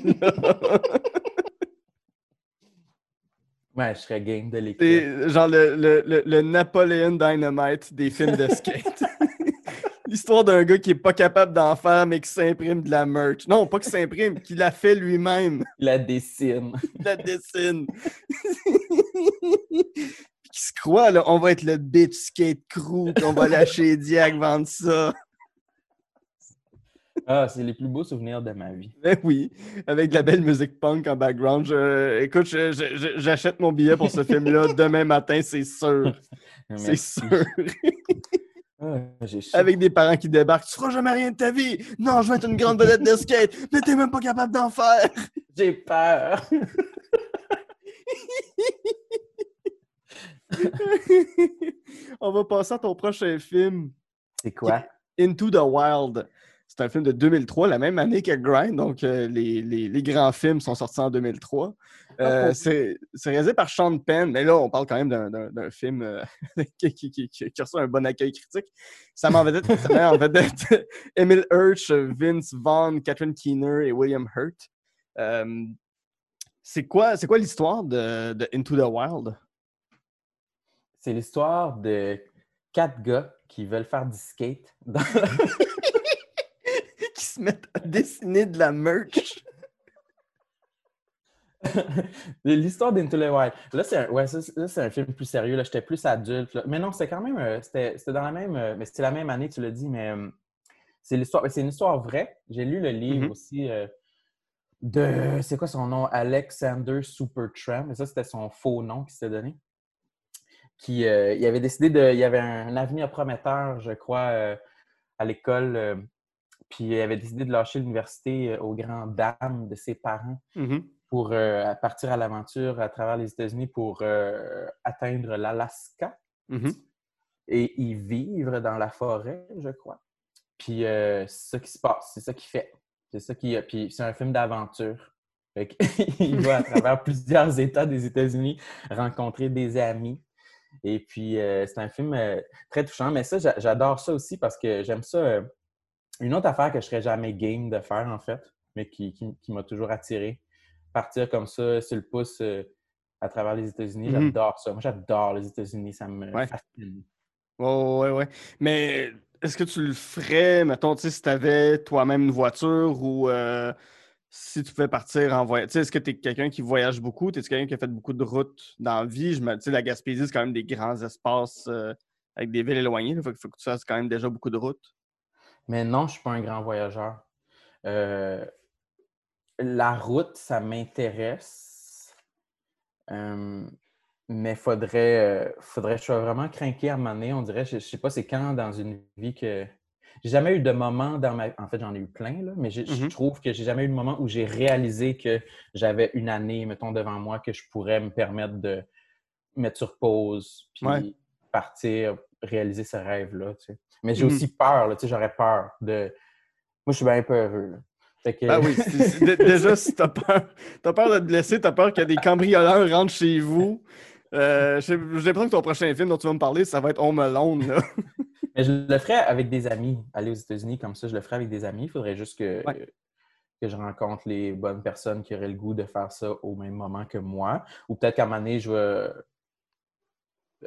Ouais, je serais game de. C'est genre le, le, le, le Napoleon Dynamite des films de skate. L'histoire d'un gars qui est pas capable d'en faire, mais qui s'imprime de la merch. Non, pas qu'il s'imprime, qu'il la fait lui-même. La dessine. Il la dessine. Puis qui se croit, là, on va être le bitch skate crew, puis on va lâcher Diag vendre ça. Ah, c'est les plus beaux souvenirs de ma vie. Ben oui, avec de la belle musique punk en background. Je- écoute, j'achète mon billet pour ce film-là demain matin, c'est sûr. C'est sûr. Ah, avec des parents qui débarquent. Tu feras jamais rien de ta vie. Non, je vais être une grande vedette de skate, mais t'es même pas capable d'en faire. J'ai peur. On va passer à ton prochain film, C'est quoi? Into the Wild. C'est un film de 2003, la même année que Grind, donc euh, les, les- les grands films sont sortis en 2003. Euh, pour- c'est réalisé par Sean Penn, mais là, on parle quand même d'un- film euh, qui, qui, qui, qui a reçu un bon accueil critique. Ça m'en vedette, en vedette Emil Hirsch, Vince Vaughn, Catherine Keener et William Hurt. Euh, c'est quoi, quoi l'histoire de, de Into the Wild? C'est l'histoire de quatre gars qui veulent faire du skate. dans- se mettent à dessiner de la merch. L'histoire d'Into the Wild. Là, c'est un, ouais, c'est- là, c'est un film plus sérieux. Là, j'étais plus adulte. là. Mais non, c'était quand même. euh, C'était dans la même. euh, Mais c'était la même année, tu l'as dit, mais euh, c'est l'histoire. C'est une histoire vraie. J'ai lu le livre Mhm. aussi euh, de. C'est quoi son nom? Alexander Supertramp. Mais ça, c'était son faux nom qu'il s'était donné. Qui, euh, il avait décidé de. Il y avait un, avenir prometteur, je crois, euh, à l'école. Puis il avait décidé de lâcher l'université euh, aux grandes dames de ses parents Mhm. pour euh, partir à l'aventure à travers les États-Unis pour euh, atteindre l'Alaska Mhm. et y vivre dans la forêt, je crois. Puis euh, c'est ça qui se passe, c'est ça qu'il fait. C'est ça qui. Puis c'est un film d'aventure. Il va à travers plusieurs États des États-Unis rencontrer des amis. Et puis c'est un film très touchant. Mais ça, j'a- j'adore ça aussi parce que j'aime ça. Une autre affaire que je serais jamais game de faire, en fait, mais qui, qui- qui m'a toujours attiré. Partir comme ça, sur le pouce, euh, à travers les États-Unis, Mhm. j'adore ça. Moi, j'adore les États-Unis, ça me Ouais. fascine. Ouais, ouais, ouais. Mais est-ce que tu le ferais, mettons, tu sais, si tu avais toi-même une voiture ou euh, si tu pouvais partir en voyage? Est-ce que tu es quelqu'un qui voyage beaucoup? Tu es quelqu'un qui a fait beaucoup de routes dans la vie? Je me... La Gaspésie, c'est quand même des grands espaces euh, avec des villes éloignées. Il faut, faut que tu fasses quand même déjà beaucoup de routes. Mais non, je suis pas un grand voyageur. Euh, la route, ça m'intéresse. Euh, mais faudrait, euh, faudrait que je sois vraiment craqué à un donné. On dirait, je, je sais pas, c'est quand dans une vie que. J'ai jamais eu de moment dans ma. En fait, j'en ai eu plein, là, mais je Mhm. trouve que j'ai jamais eu de moment où j'ai réalisé que j'avais une année, mettons, devant moi, que je pourrais me permettre de mettre sur pause, puis Ouais. partir, réaliser ce rêve-là. tu sais. Mais j'ai Mhm. aussi peur, tu sais, j'aurais peur de. Moi, je suis bien peureux. Fait que- Ah oui, déjà, si tu as peur, t'as peur de te blesser, tu as peur que des cambrioleurs rentrent chez vous. Euh, j'ai j'ai l'impression que ton prochain film dont tu vas me parler, ça va être Home Alone. Là. Mais je le ferais avec des amis. Aller aux États-Unis comme ça, je le ferais avec des amis. Il faudrait juste que, Ouais. que je rencontre les bonnes personnes qui auraient le goût de faire ça au même moment que moi. Ou peut-être qu'à un moment donné, je vais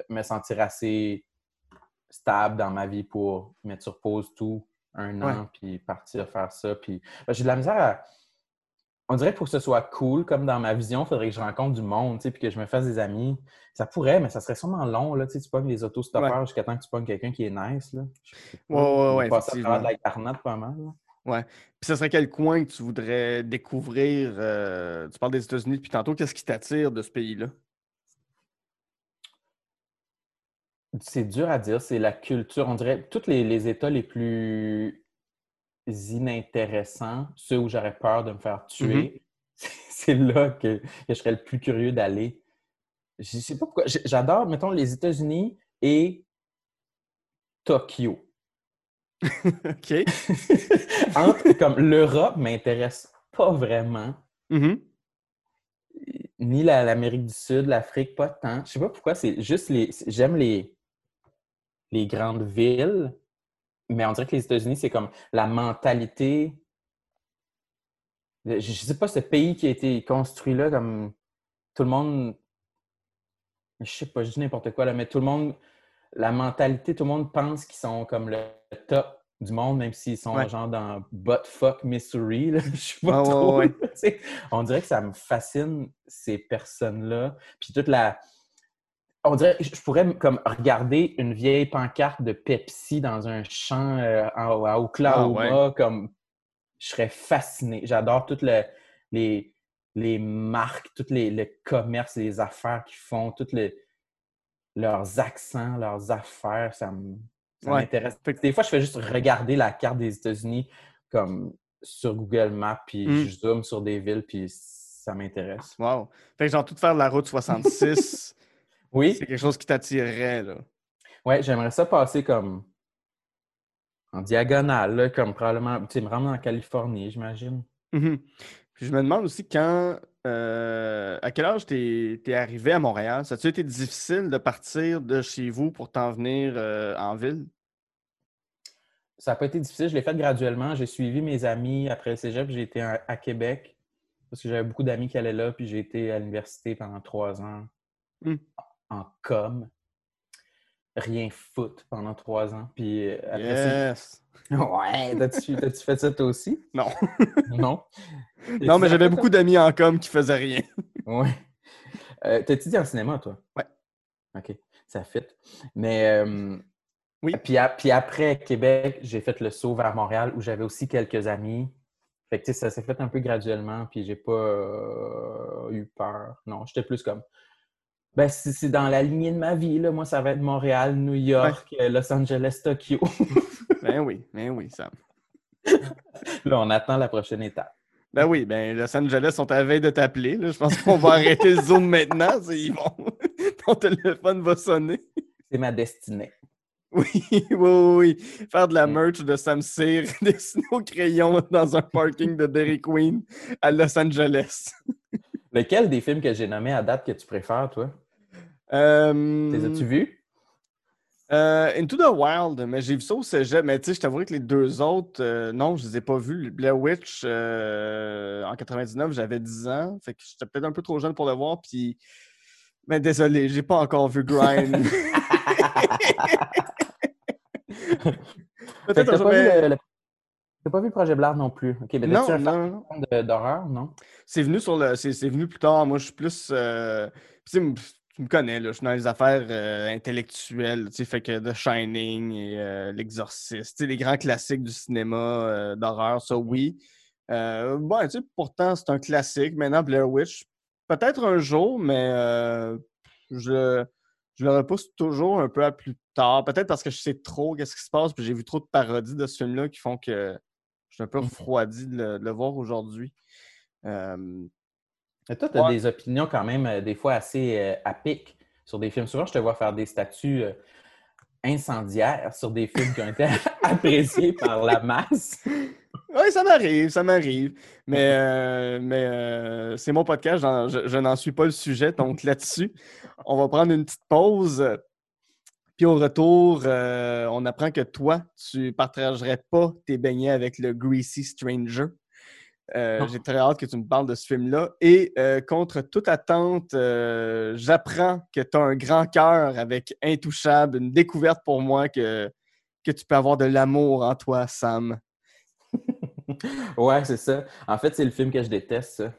me sentir assez stable dans ma vie pour mettre sur pause tout un an, puis partir faire ça. Puis ben, j'ai de la misère à. On dirait que pour que ce soit cool, comme dans ma vision, il faudrait que je rencontre du monde, puis que je me fasse des amis. Ça pourrait, mais ça serait sûrement long. Là, tu pognes les autostoppeurs jusqu'à temps que tu pognes quelqu'un qui est nice. Là. Ouais, ouais, ouais. Passer à de la carnate pas mal. Ouais. Puis ce serait quel coin que tu voudrais découvrir? Euh, tu parles des États-Unis depuis tantôt. Qu'est-ce qui t'attire de ce pays-là? C'est dur à dire. C'est la culture. On dirait tous les, États les plus inintéressants, ceux où j'aurais peur de me faire tuer, mm-hmm. c'est là que, je serais le plus curieux d'aller. Je sais pas pourquoi. J'adore, mettons, les États-Unis et Tokyo. OK. Entre, comme l'Europe m'intéresse pas vraiment. Mm-hmm. Ni l'Amérique du Sud, l'Afrique, pas tant. Je sais pas pourquoi, c'est juste les. J'aime les, les grandes villes, mais on dirait que les États-Unis, c'est comme la mentalité. Je sais pas, ce pays qui a été construit là, comme tout le monde. Je sais pas, je dis n'importe quoi là, mais tout le monde la mentalité, tout le monde pense qu'ils sont comme le top du monde, même s'ils sont genre dans buttfuck Missouri. Là. Je suis pas trop. on dirait que ça me fascine, ces personnes-là. Puis toute la. On dirait que je pourrais comme regarder une vieille pancarte de Pepsi dans un champ euh, à Oklahoma, ah, comme je serais fasciné. J'adore toutes les, les marques, tous les, les commerces, les affaires qu'ils font, les leurs accents, leurs affaires, ça m'intéresse. Des fois, je fais juste regarder la carte des États-Unis comme sur Google Maps, puis hmm. je zoome sur des villes, puis ça m'intéresse. Wow. Fait que genre, tout faire la route 66, oui. c'est quelque chose qui t'attirerait, là. Ouais, j'aimerais ça passer comme en diagonale, là, comme probablement, tu sais, me rendre en Californie, j'imagine. Mm-hmm. Puis je me demande aussi quand euh, à quel âge tu es, arrivé à Montréal? Ça a-tu été difficile de partir de chez vous pour t'en venir euh, en ville? Ça n'a pas été difficile. Je l'ai fait graduellement. J'ai suivi mes amis après le cégep. J'ai été à, Québec parce que j'avais beaucoup d'amis qui allaient là. Puis j'ai été à l'université pendant trois ans hmm. En com. Rien foot pendant trois ans. Puis euh, après yes. Ouais, t'as-tu fait ça toi aussi? Non. non? Non, mais j'avais beaucoup d'amis en com qui faisaient rien. ouais. Euh, T'as étudié en cinéma, toi? Ouais. OK, ça fit. Mais euh, oui. Puis, puis, après Québec, j'ai fait le saut vers Montréal où j'avais aussi quelques amis. Fait que ça s'est fait un peu graduellement, puis j'ai pas euh, eu peur. Non, j'étais plus comme. Ben, c'est dans la lignée de ma vie, là. Moi, ça va être Montréal, New York, Los Angeles, Tokyo. ben oui, ben oui, Sam. là, on attend la prochaine étape. Ben oui, ben Los Angeles sont à la veille de t'appeler. Je pense qu'on va arrêter le zoom maintenant. Ils vont... Ton téléphone va sonner. C'est ma destinée. Oui, oui, oui. Faire de la merch de Sam Cyr, dessiner au crayon dans un parking de Dairy Queen à Los Angeles. Lequel des films que j'ai nommés à date que tu préfères, toi? Euh... Les as-tu vus? Euh, Into the Wild, mais j'ai vu ça au cégep. Mais tu sais, je t'avouerai que les deux autres, euh, non, je les ai pas vus. Blair Witch, euh, en 99, j'avais 10 ans. Fait que j'étais peut-être un peu trop jeune pour le voir. Puis, mais désolé, j'ai pas encore vu Grind. peut-être que. T'as pas vu le projet Blard non plus. OK, mais non, non, non. d'horreur, non? C'est venu sur le. C'est venu plus tard. Moi, je suis plus. Euh... Tu me connais, là. Je suis dans les affaires euh, intellectuelles. Tu sais, fait que The Shining et euh, L'Exorciste. Tu sais, les grands classiques du cinéma euh, d'horreur, ça, oui. bon, tu sais, pourtant, c'est un classique. Maintenant, Blair Witch, peut-être un jour, mais je, je le repousse toujours un peu à plus tard. Peut-être parce que je sais trop qu'est-ce qui se passe, puis j'ai vu trop de parodies de ce film-là qui font que je suis un peu mmh. refroidi de le, voir aujourd'hui. Euh... toi, tu as des opinions quand même euh, des fois assez euh, à pic sur des films. Souvent, je te vois faire des statuts euh, incendiaires sur des films qui ont été appréciés par la masse. Oui, ça m'arrive, ça m'arrive. Mais, mais c'est mon podcast, je, je n'en suis pas le sujet. Donc là-dessus, on va prendre une petite pause. Puis au retour, euh, on apprend que toi, tu partagerais pas tes beignets avec le Greasy Stranger. Euh. J'ai très hâte que tu me parles de ce film-là. Et euh, contre toute attente, euh, j'apprends que tu as un grand cœur avec Intouchable, une découverte pour moi que, que tu peux avoir de l'amour en toi, Sam. Ouais, c'est ça. En fait, c'est le film que je déteste, ça.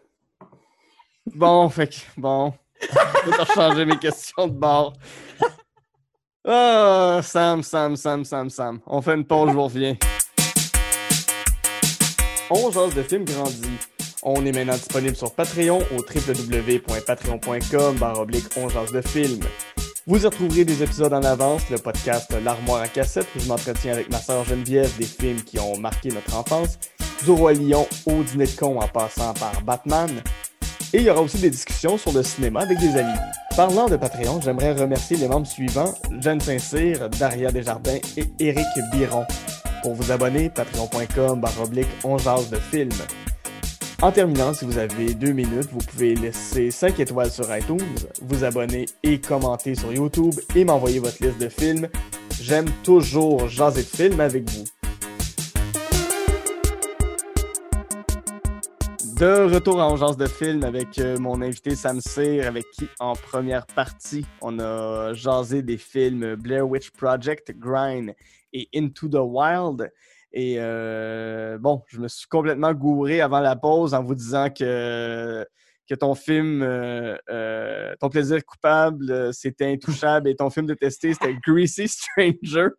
Bon, fait que, bon. Je vais changer mes questions de bord. Ah, Sam, Sam, Sam, Sam, Sam. On fait une pause, je vous reviens. On jase de films grandis. On est maintenant disponible sur Patreon au www.patreon.com baroblique On de films. Vous y retrouverez des épisodes en avance, le podcast L'armoire à cassette où je m'entretiens avec ma sœur Geneviève des films qui ont marqué notre enfance, du Roi Lion au Dîner de con en passant par Batman. Et il y aura aussi des discussions sur le cinéma avec des amis. Parlant de Patreon, j'aimerais remercier les membres suivants, Jeanne Saint-Cyr, Daria Desjardins et Éric Biron. Pour vous abonner, patreon.com baroblique on jase de films. En terminant, si vous avez deux minutes, vous pouvez laisser 5 étoiles sur iTunes, vous abonner et commenter sur YouTube et m'envoyer votre liste de films. J'aime toujours jaser de films avec vous. De retour en Agence de film avec euh, mon invité Sam Cyr, avec qui en première partie, on a jasé des films Blair Witch Project, Grind et Into the Wild. Et euh, bon, je me suis complètement gouré avant la pause en vous disant que, que ton film, euh, euh, ton plaisir coupable, c'était intouchable et ton film détesté, c'était Greasy Strangers.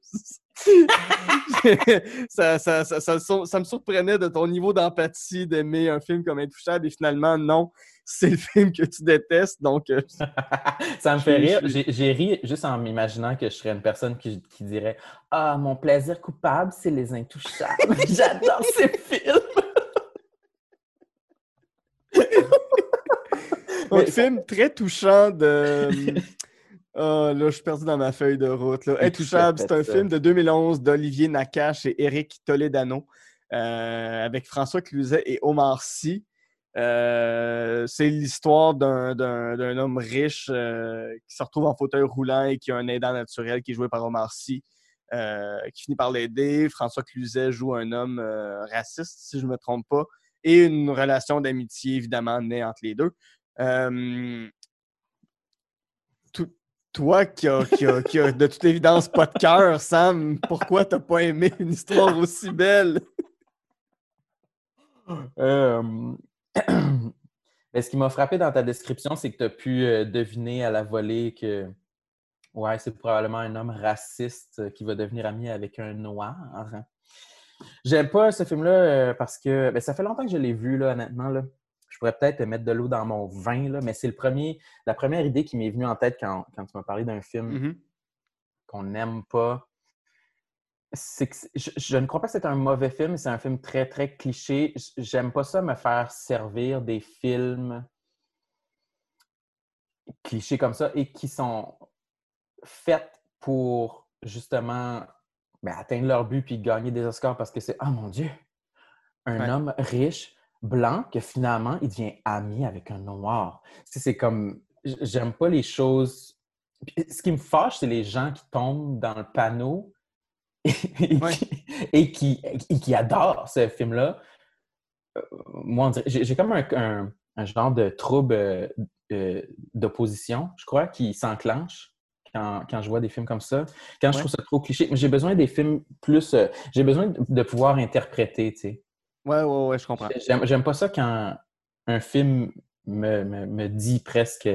ça, ça, ça, ça me surprenait de ton niveau d'empathie d'aimer un film comme Intouchable et finalement, non, c'est le film que tu détestes. Donc, euh, Ça me fait rire. J'ai ri juste en m'imaginant que je serais une personne qui, qui dirait Ah, mon plaisir coupable, c'est les intouchables. J'adore ces films. un Mais- film très touchant de. Ah, là, je suis perdu dans ma feuille de route. Là. Intouchable, c'est un ça? film de 2011 d'Olivier Nakache et Eric Toledano euh, avec François Cluzet et Omar Sy. Euh, c'est l'histoire d'un, homme riche euh, qui se retrouve en fauteuil roulant et qui a un aidant naturel qui est joué par Omar Sy, euh, qui finit par l'aider. François Cluzet joue un homme raciste, si je ne me trompe pas, et une relation d'amitié, évidemment, naît entre les deux. To- toi qui a, qui a- qui a de toute évidence pas de cœur, Sam, pourquoi t'as pas aimé une histoire aussi belle? Mais ce qui m'a frappé dans ta description, c'est que tu as pu euh, deviner à la volée que ouais, c'est probablement un homme raciste euh, qui va devenir ami avec un noir. J'aime pas ce film-là euh, parce que ben, ça fait longtemps que je l'ai vu, là, honnêtement. Là. Je pourrais peut-être mettre de l'eau dans mon vin, là, mais c'est le premier, la première idée qui m'est venue en tête quand, quand tu m'as parlé d'un film Mhm. qu'on n'aime pas. C'est que je, je ne crois pas que c'est un mauvais film, c'est un film très, très cliché. J'aime pas ça me faire servir des films clichés comme ça et qui sont faits pour justement ben, atteindre leur but puis gagner des Oscars parce que c'est, oh mon Dieu, un Ouais. homme riche, blanc, que finalement, il devient ami avec un noir. C'est comme, j'aime pas les choses. Ce qui me fâche, c'est les gens qui tombent dans le panneau et, Ouais. qui, et qui, et qui adorent ce film-là. Euh, Moi, j'ai comme un, un- un genre de trouble euh, euh, d'opposition, je crois, qui s'enclenche quand, quand je vois des films comme ça. Quand je trouve ça trop cliché, j'ai besoin des films plus. j'ai besoin de, pouvoir interpréter, tu sais. Ouais, ouais, ouais, je comprends. J'aime pas ça quand un film me, me- me dit presque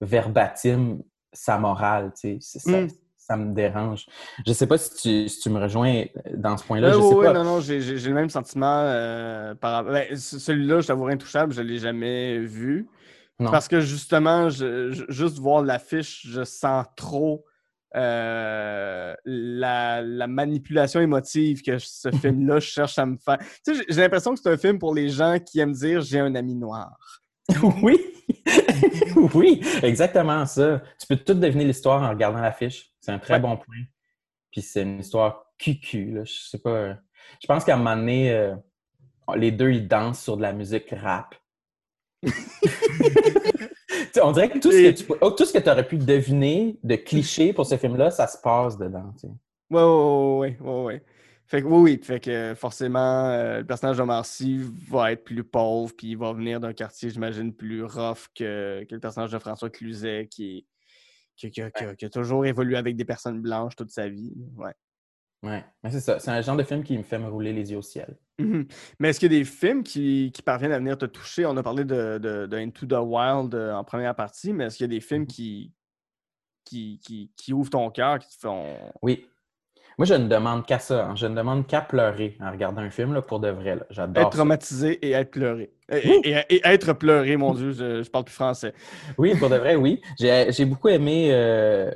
verbatim sa morale, tu sais. C'est- Ça, Mm. Ça me dérange. Je sais pas si tu, si tu me rejoins dans ce point-là. Euh, oui, oui, non, non, j'ai le même sentiment. euh, par... ben, ce- Celui-là, je t'avoue, Intouchable, je ne l'ai jamais vu. Non. Parce que justement, je- je- juste voir l'affiche, je sens trop euh, la, la manipulation émotive que ce film-là cherche à me faire. Tu sais, j'ai- j'ai l'impression que c'est un film pour les gens qui aiment dire j'ai un ami noir. Oui, oui, exactement ça. Tu peux tout deviner l'histoire en regardant l'affiche. C'est un très Ouais. bon point. Puis c'est une histoire cucu, là. Je sais pas. euh, Je pense qu'à un moment donné, euh, les deux, ils dansent sur de la musique rap. On dirait que tout ce que tu oh, tout ce que aurais pu deviner de cliché pour ce film-là, ça se passe dedans. tu sais. Ouais, ouais, ouais. Fait que oui, oui. Fait que forcément, euh, le personnage de Marcy va être plus pauvre, puis il va venir d'un quartier, j'imagine, plus rough que, que le personnage de François Cluzet, qui, qui, qui a- qui a- toujours évolué avec des personnes blanches toute sa vie. Ouais. Ouais, mais c'est ça. C'est un genre de film qui me fait me rouler les yeux au ciel. Mhm. Mais est-ce qu'il y a des films qui, qui parviennent à venir te toucher? On a parlé de, de- de Into the Wild euh, en première partie, mais est-ce qu'il y a des films qui, qui, qui, qui ouvrent ton cœur, qui te font. Oui. Moi, je ne demande qu'à ça. hein. Je ne demande qu'à pleurer en regardant un film, là, pour de vrai. J'adore Être ça. traumatisé et être pleuré. Et, et- et être pleuré, mon Dieu, je, je parle plus français. Oui, pour de vrai, oui. J'ai beaucoup aimé euh,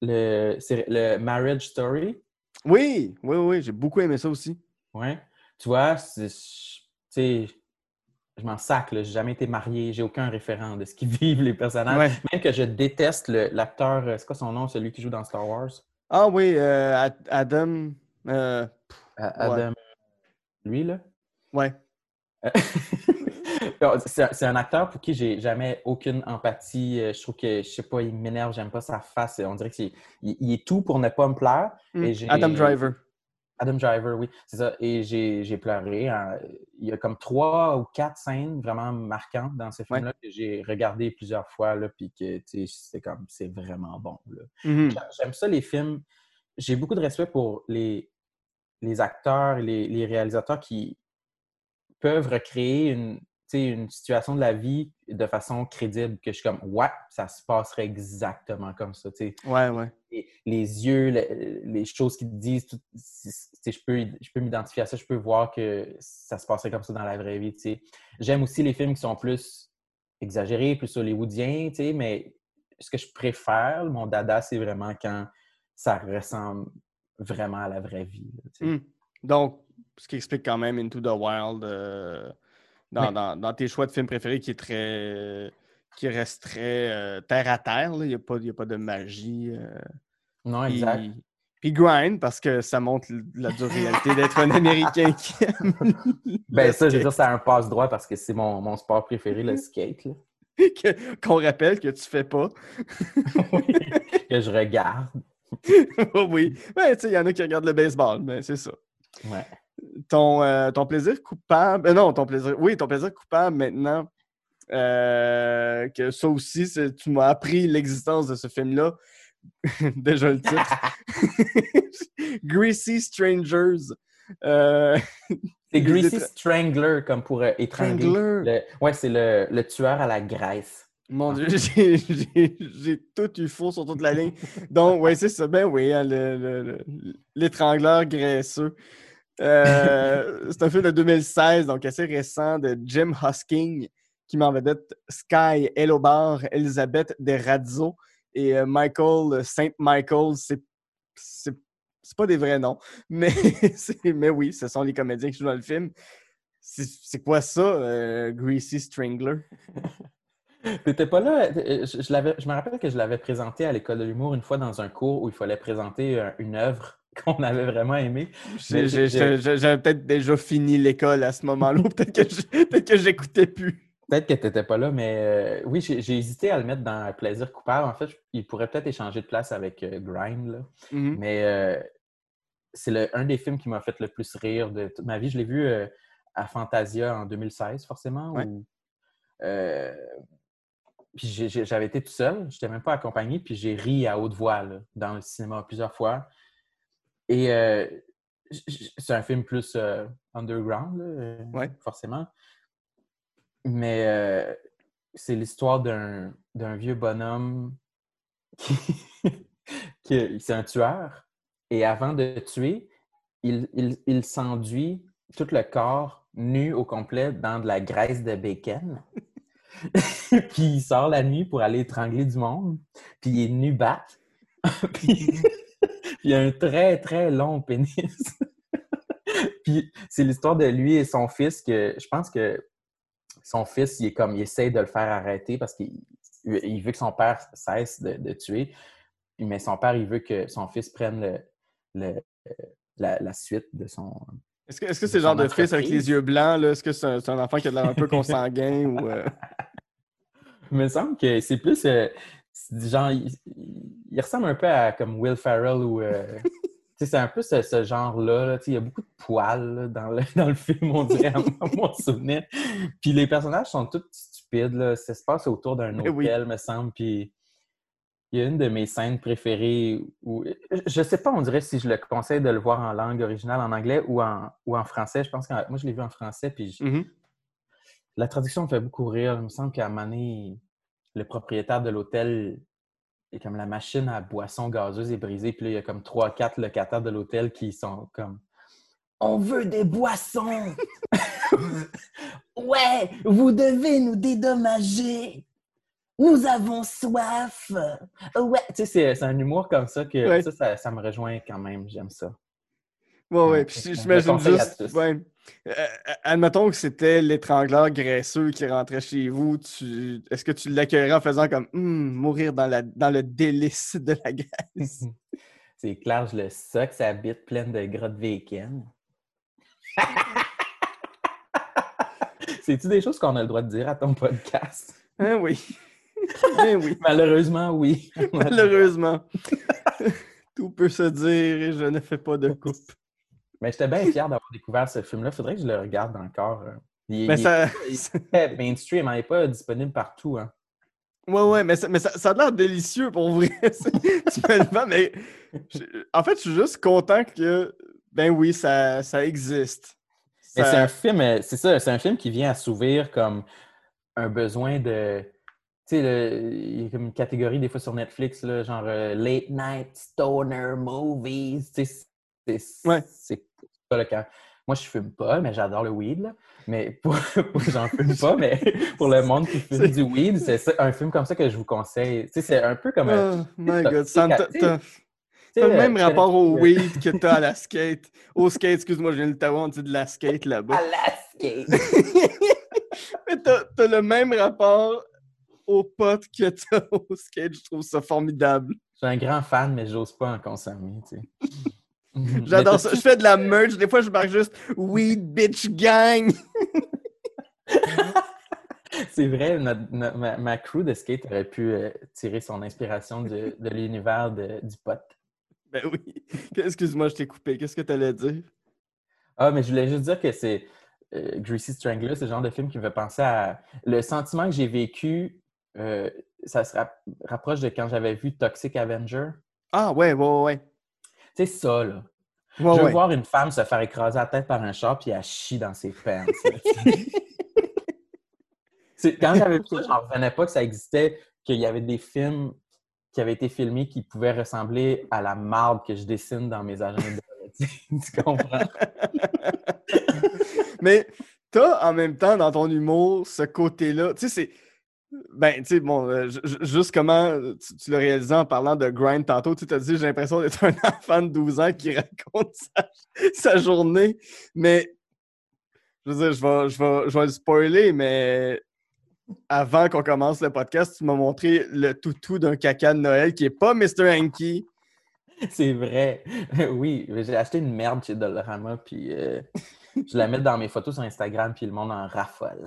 le, le Marriage Story. Oui, oui, oui, j'ai beaucoup aimé ça aussi. Ouais. Tu vois, tu sais, je m'en sac. J'ai jamais été marié, j'ai aucun référent de ce qu'ils vivent, les personnages. Ouais. Même que je déteste l'acteur, euh, c'est quoi son nom, celui qui joue dans Star Wars? Ah oui, euh, Ad- Adam. euh, A- Adam. Lui, là? ouais. Non, c'est un- acteur pour qui j'ai jamais aucune empathie. Euh, Je trouve que, je sais pas, il m'énerve, j'aime pas sa face. On dirait qu'il il, il est tout pour ne pas me plaire. Mm. Et j'ai- Adam Driver. Adam Driver, oui, c'est ça. Et j'ai pleuré. hein. Il y a comme trois ou quatre scènes vraiment marquantes dans ce film-là que j'ai regardé plusieurs fois, là, puis que, tu sais, c'est comme, c'est vraiment bon. Mhm. J'aime ça, les films. J'ai beaucoup de respect pour les, les acteurs les, les réalisateurs qui peuvent recréer une, une situation de la vie de façon crédible, que je suis comme, ouais, ça se passerait exactement comme ça. tu sais. Ouais, ouais. Les, les yeux, le- les choses qu'ils te disent, tout- je peux, je peux m'identifier à ça, je peux voir que ça se passerait comme ça dans la vraie vie. J'aime aussi les films qui sont plus exagérés, plus hollywoodiens, mais ce que je préfère, mon dada, c'est vraiment quand ça ressemble vraiment à la vraie vie. là, tu sais. Mm. Donc, ce qui explique quand même Into the Wild euh, dans, Oui. dans- dans tes choix de films préférés qui est très. qui reste très euh, terre à terre. Il n'y a pas de magie. euh, Non, exact. Puis grind, parce que ça montre la dure réalité d'être un Américain qui aime Ben ça, je veux skate. dire, c'est un passe-droit parce que c'est mon, mon sport préféré, le skate. là. Que- Qu'on rappelle que tu fais pas. Oui, que je regarde. Oh oui. Ouais, tu sais, il y en a qui regardent le baseball, mais c'est ça. Ouais. Ton, euh, ton plaisir coupable. euh, non, ton plaisir. Oui, ton plaisir coupable maintenant. euh, que ça aussi, tu m'as appris l'existence de ce film-là. Déjà le titre. Greasy Strangers. Euh, C'est Greasy Strangler, comme pour euh, étrangler. Le- ouais, c'est le, le tueur à la graisse. Mon Dieu, j'ai- tout eu faux sur toute la ligne. Donc, oui, c'est ça. Ben oui, hein, le- le- le- l'étrangleur graisseux. Euh, c'est un film de 2016, donc assez récent, de Jim Hosking, qui m'en vedette Sky Elobar, Elisabeth de Razzo et euh, Michael Saint Michael. C'est pas des vrais noms, mais, mais oui, ce sont les comédiens qui jouent dans le film. C'est quoi ça, euh, Greasy Strangler? T'étais pas là. euh, Je, je l'avais- je me rappelle que je l'avais présenté à l'école de l'humour une fois dans un cours où il fallait présenter euh, une œuvre qu'on avait vraiment aimée. J'avais peut-être déjà fini l'école à ce moment-là, ou peut-être que je- peut-être que j'écoutais plus. Peut-être que tu n'étais pas là, mais euh, oui, j'ai hésité à le mettre dans Plaisir coupable. En fait, je- il pourrait peut-être échanger de place avec euh, Grind. là. Mhm. Mais euh, c'est un des films qui m'a fait le plus rire de toute ma vie. Je l'ai vu euh, à Fantasia en 2016, forcément. Ouais. où, puis j'avais été tout seul, je n'étais même pas accompagné, puis j'ai ri à haute voix là, dans le cinéma plusieurs fois. Et c'est un film plus underground, là, Ouais. forcément. Mais euh, c'est l'histoire d'un vieux bonhomme qui, qui c'est un tueur. Et avant de tuer, il, il, il s'enduit tout le corps nu au complet dans de la graisse de bacon. puis il sort la nuit pour aller étrangler du monde. Puis il est nu bat. puis il a un très, très long pénis. puis c'est l'histoire de lui et son fils que je pense que son fils, il est comme, il essaie de le faire arrêter parce qu'il il veut que son père cesse de, de tuer. Mais son père, il veut que son fils prenne le, le- la, la suite de son. Est-ce que c'est le genre de fils avec les yeux blancs? là? Est-ce que c'est un, enfant qui a l'air un peu consanguin? ou, euh, Il me semble que c'est plus. euh, genre, il, ressemble un peu à comme Will Ferrell ou. euh, c'est un peu ce, ce genre-là. Il y a beaucoup de poils là, dans, le, dans le film, on dirait, à mon souvenir. Puis les personnages sont tous stupides. Là. Ça se passe autour d'un Mais hôtel, oui. me semble. Puis il y a une de mes scènes préférées où... Je sais pas, on dirait si je le conseille de le voir en langue originale, en anglais ou en, ou en français. Je pense que moi, je l'ai vu en français. Puis je- Mhm. la traduction me fait beaucoup rire. Il me semble qu'à un moment donné, le propriétaire de l'hôtel est comme la machine à boisson gazeuse est brisée. Puis là, il y a comme trois, quatre locataires de l'hôtel qui sont comme On veut des boissons! ouais, vous devez nous dédommager! Nous avons soif! Ouais! Tu sais, c'est- c'est un humour comme ça que Ouais. ça, ça, ça me rejoint quand même. J'aime ça. Ouais, ouais. Puis j'imagine juste. Ouais. Euh, admettons que c'était l'étrangleur graisseux qui rentrait chez vous. Tu... Est-ce que tu l'accueillerais en faisant comme Hum, mourir dans, la... dans le délice de la graisse? C'est clair, je le soque, sa bite pleine de grottes vécaines. C'est-tu des choses qu'on a le droit de dire à ton podcast? Hein, oui. Ben oui. Malheureusement, oui. Malheureusement. Tout peut se dire et je ne fais pas de coupe. Mais j'étais bien fier d'avoir découvert ce film-là. Faudrait que je le regarde encore. euh. Il, Mais il ça. est très mainstream, hein, il n'est pas disponible partout. Hein. Ouais, ouais, mais ça, mais ça, ça a l'air délicieux pour vrai. Tu me mais en fait, je suis juste content que, ben oui, ça, ça existe. Mais c'est un film, euh, c'est ça, c'est un film qui vient assouvir comme un besoin de. Tu sais, il y a comme une catégorie des fois sur Netflix, là, genre euh, Late Night Stoner Movies. Tu sais, c'est Ouais. Moi, je fume pas, mais j'adore le weed. là. Mais pour, j'en fume pas, mais pour le monde qui fume du weed, c'est un film comme ça que je vous conseille. C'est un peu comme un. Oh my t'as- god, le même euh, je rapport au connais- weed que t'as à la skate. Au skate, excuse-moi, je viens de t'avoir, on dit de la skate là-bas. À la skate. Mais t'as le même rapport au pote que t'as au skate, je trouve ça formidable. Je suis un grand fan, mais j'ose pas en consommer, tu sais. J'adore Mais ça. Je fais de la merch, des fois je marque juste Weed Bitch Gang. C'est vrai, notre- notre- ma, ma crew de skate aurait pu euh, tirer son inspiration de, de l'univers du pot. Ben oui. Excuse-moi, je t'ai coupé. Qu'est-ce que t'allais dire? Ah, mais je voulais juste dire que c'est euh, Greasy Strangler, c'est le genre de film qui me fait penser à le sentiment que j'ai vécu. euh, ça se rap- rapproche de quand j'avais vu Toxic Avenger. Ah ouais, ouais, ouais. Tu sais, ça, là. Ouais, je veux ouais. voir une femme se faire écraser la tête par un char puis elle chie dans ses pants. C'est- Quand j'avais vu ça, j'en revenais pas que ça existait, qu'il y avait des films qui avaient été filmés qui pouvaient ressembler à la marde que je dessine dans mes agendas. tu comprends? Mais t'as en même temps dans ton humour ce côté-là. Tu sais, c'est. Ben, tu sais, bon, euh, ju- ju- juste comment tu, tu l'as réalisé en parlant de grind tantôt. Tu t'as dit, j'ai l'impression d'être un enfant de 12 ans qui raconte sa, journée. Mais, je veux dire, je vais, je vais, je vais le spoiler, mais avant qu'on commence le podcast, tu m'as montré le toutou d'un caca de Noël qui est pas Mr. Hanky. C'est vrai. Oui, j'ai acheté une merde chez Dollarama puis euh, je la mets dans mes photos sur Instagram puis le monde en raffole.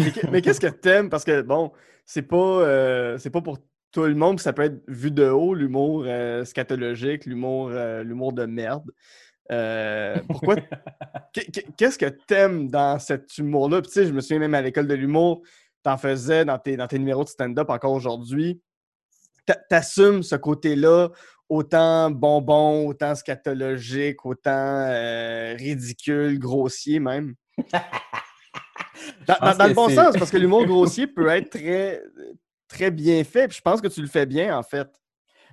Mais, que- mais qu'est-ce que t'aimes? Parce que, bon, c'est pas, euh, c'est pas pour tout le monde, ça peut être vu de haut, l'humour euh, scatologique, l'humour euh, l'humour de merde. Pourquoi... Qu'est- qu'est- Qu'est-ce que t'aimes dans cet humour-là? Puis, tu sais, je me souviens même à l'école de l'humour, t'en faisais dans tes, dans tes numéros de stand-up encore aujourd'hui. T'a- T'assumes ce côté-là, autant bonbon, autant scatologique, autant ridicule, grossier même? Dans, pense dans- dans le bon sens, parce que l'humour grossier peut être très, très bien fait. Puis je pense que tu le fais bien, en fait.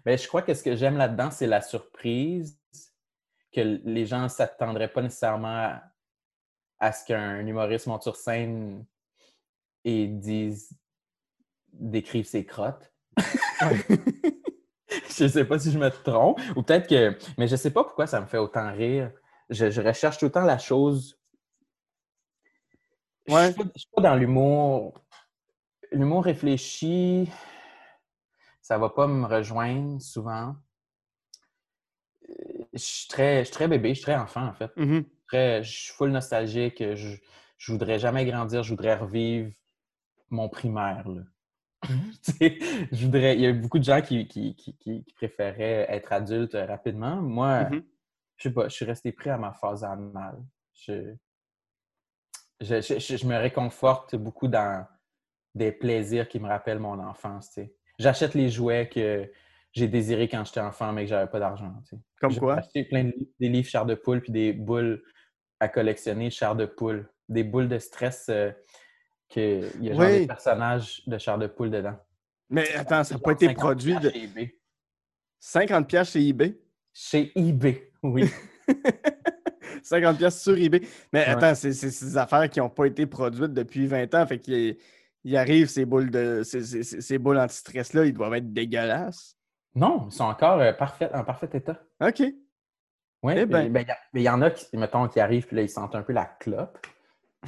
Ben, je crois que ce que j'aime là-dedans, c'est la surprise que les gens ne s'attendraient pas nécessairement à, à ce qu'un humoriste monte sur scène et dise décrive ses crottes. je sais pas si je me trompe. Ou peut-être que. Mais je sais pas pourquoi ça me fait autant rire. Je, je recherche tout le temps la chose. Je Ouais. suis pas- je suis pas dans l'humour. L'humour réfléchi, ça va pas me rejoindre souvent. Je suis très, je suis très bébé, je suis très enfant en fait. Mhm. Très, je suis full nostalgique. Je, je voudrais jamais grandir, je voudrais revivre mon primaire. là. Sais, je voudrais... Il y a beaucoup de gens qui, qui, qui, préféraient être adultes rapidement. Moi, Mhm. je sais pas, je suis resté pris à ma phase animale. Je, je, je, je- je me réconforte beaucoup dans des plaisirs qui me rappellent mon enfance. tu sais. J'achète les jouets que j'ai désirés quand j'étais enfant, mais que j'avais pas d'argent. tu sais. Comme J'ai quoi? acheté plein de livres, des livres chair de poule puis des boules à collectionner chair de poule. Des boules de stress euh, que il y a genre des personnages de chair de poule dedans. Mais attends, ça n'a pas été 50 produit de chez eBay. 50 pièces chez eBay? Chez eBay, oui. 50 pièces sur eBay. Mais Ouais. attends, c'est des affaires qui n'ont pas été produites depuis 20 ans. Fait qu'il il arrive ces boules de ces, ces- ces- boules anti-stress-là, ils doivent être dégueulasses. non, ils sont encore euh, parfaits, en parfait état. OK. Oui, Eh mais ben. il y, en a qui, mettons, qui arrivent, puis là, ils sentent un peu la clope.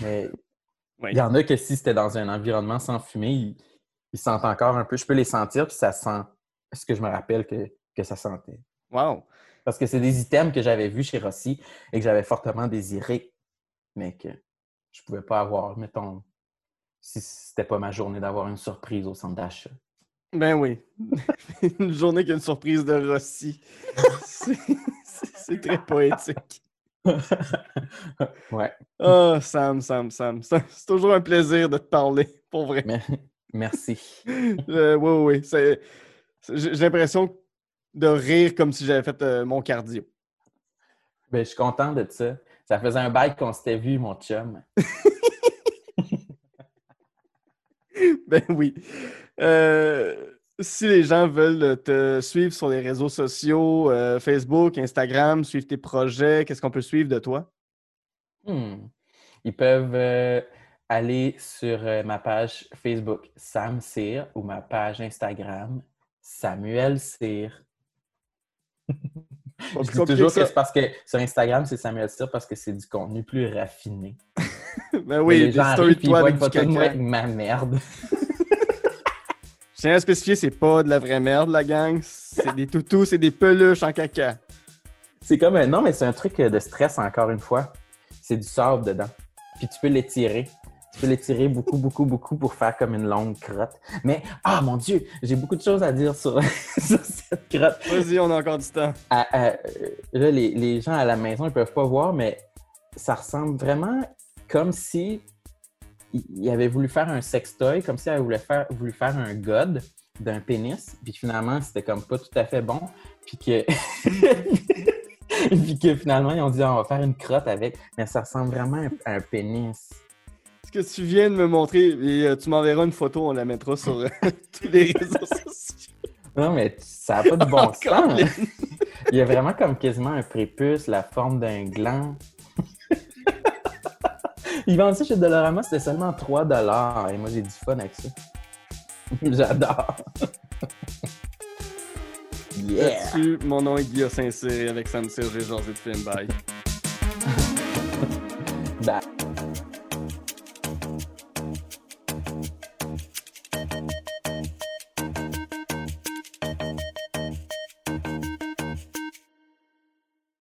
Mais Oui. il y en a que si c'était dans un environnement sans fumée, ils, ils sentent encore un peu. Je peux les sentir, puis ça sent ce que je me rappelle que, que ça sentait? Wow. Parce que c'est des items que j'avais vus chez Rossi et que j'avais fortement désiré, mais que je pouvais pas avoir, mettons, si c'était pas ma journée d'avoir une surprise au centre d'achat. Ben oui. une journée qui a une surprise de Rossi. C'est- très poétique. ouais, Oh, Sam, Sam, Sam. Sam, C'est toujours un plaisir de te parler, pour vrai. merci. Euh, oui, oui, J'ai l'impression de rire comme si j'avais fait euh, mon cardio. Ben, je suis content de ça. Ça faisait un bail qu'on s'était vu, mon chum. Ben oui. Euh, si les gens veulent te suivre sur les réseaux sociaux, euh, Facebook, Instagram, suivre tes projets, qu'est-ce qu'on peut suivre de toi? Hmm. Ils peuvent euh, aller sur ma page Facebook Sam Cyr ou ma page Instagram Samuel Cyr. Je dis toujours que c'est parce que sur Instagram, c'est Samuel Cyr parce que c'est du contenu plus raffiné. Ben oui, les gens stories de toi avec du caca. avec ma merde. Je tiens à spécifier, c'est pas de la vraie merde, la gang. C'est des toutous, c'est des peluches en caca. C'est comme un... Non, mais c'est un truc de stress, encore une fois. C'est du sable dedans. Puis tu peux l'étirer. Tu peux l'étirer beaucoup, beaucoup, beaucoup pour faire comme une longue crotte. Mais, ah mon Dieu, j'ai beaucoup de choses à dire sur, sur cette crotte. Vas-y, on a encore du temps. À- à- euh, là, les, les gens à la maison, ils peuvent pas voir, mais ça ressemble vraiment comme si il avait voulu faire un sextoy, comme si elle voulait faire, voulu faire un god d'un pénis, puis finalement, c'était comme pas tout à fait bon, puis que... puis que finalement, ils ont dit, Ah, on va faire une crotte avec, mais ça ressemble vraiment à un pénis. Ce que tu viens de me montrer, et euh, tu m'enverras une photo, on la mettra sur euh, tous les réseaux sociaux. Non, mais ça n'a pas de bon sens. Il y a vraiment comme quasiment un prépuce, la forme d'un gland. Ils vendent ça chez Dolorama, c'était seulement 3 Et moi, j'ai du fun avec ça. J'adore. yeah! Là-dessus, mon nom est Guillaume Saint-Cyr avec Sam Cyr, j'ai de film. Bye. Bye.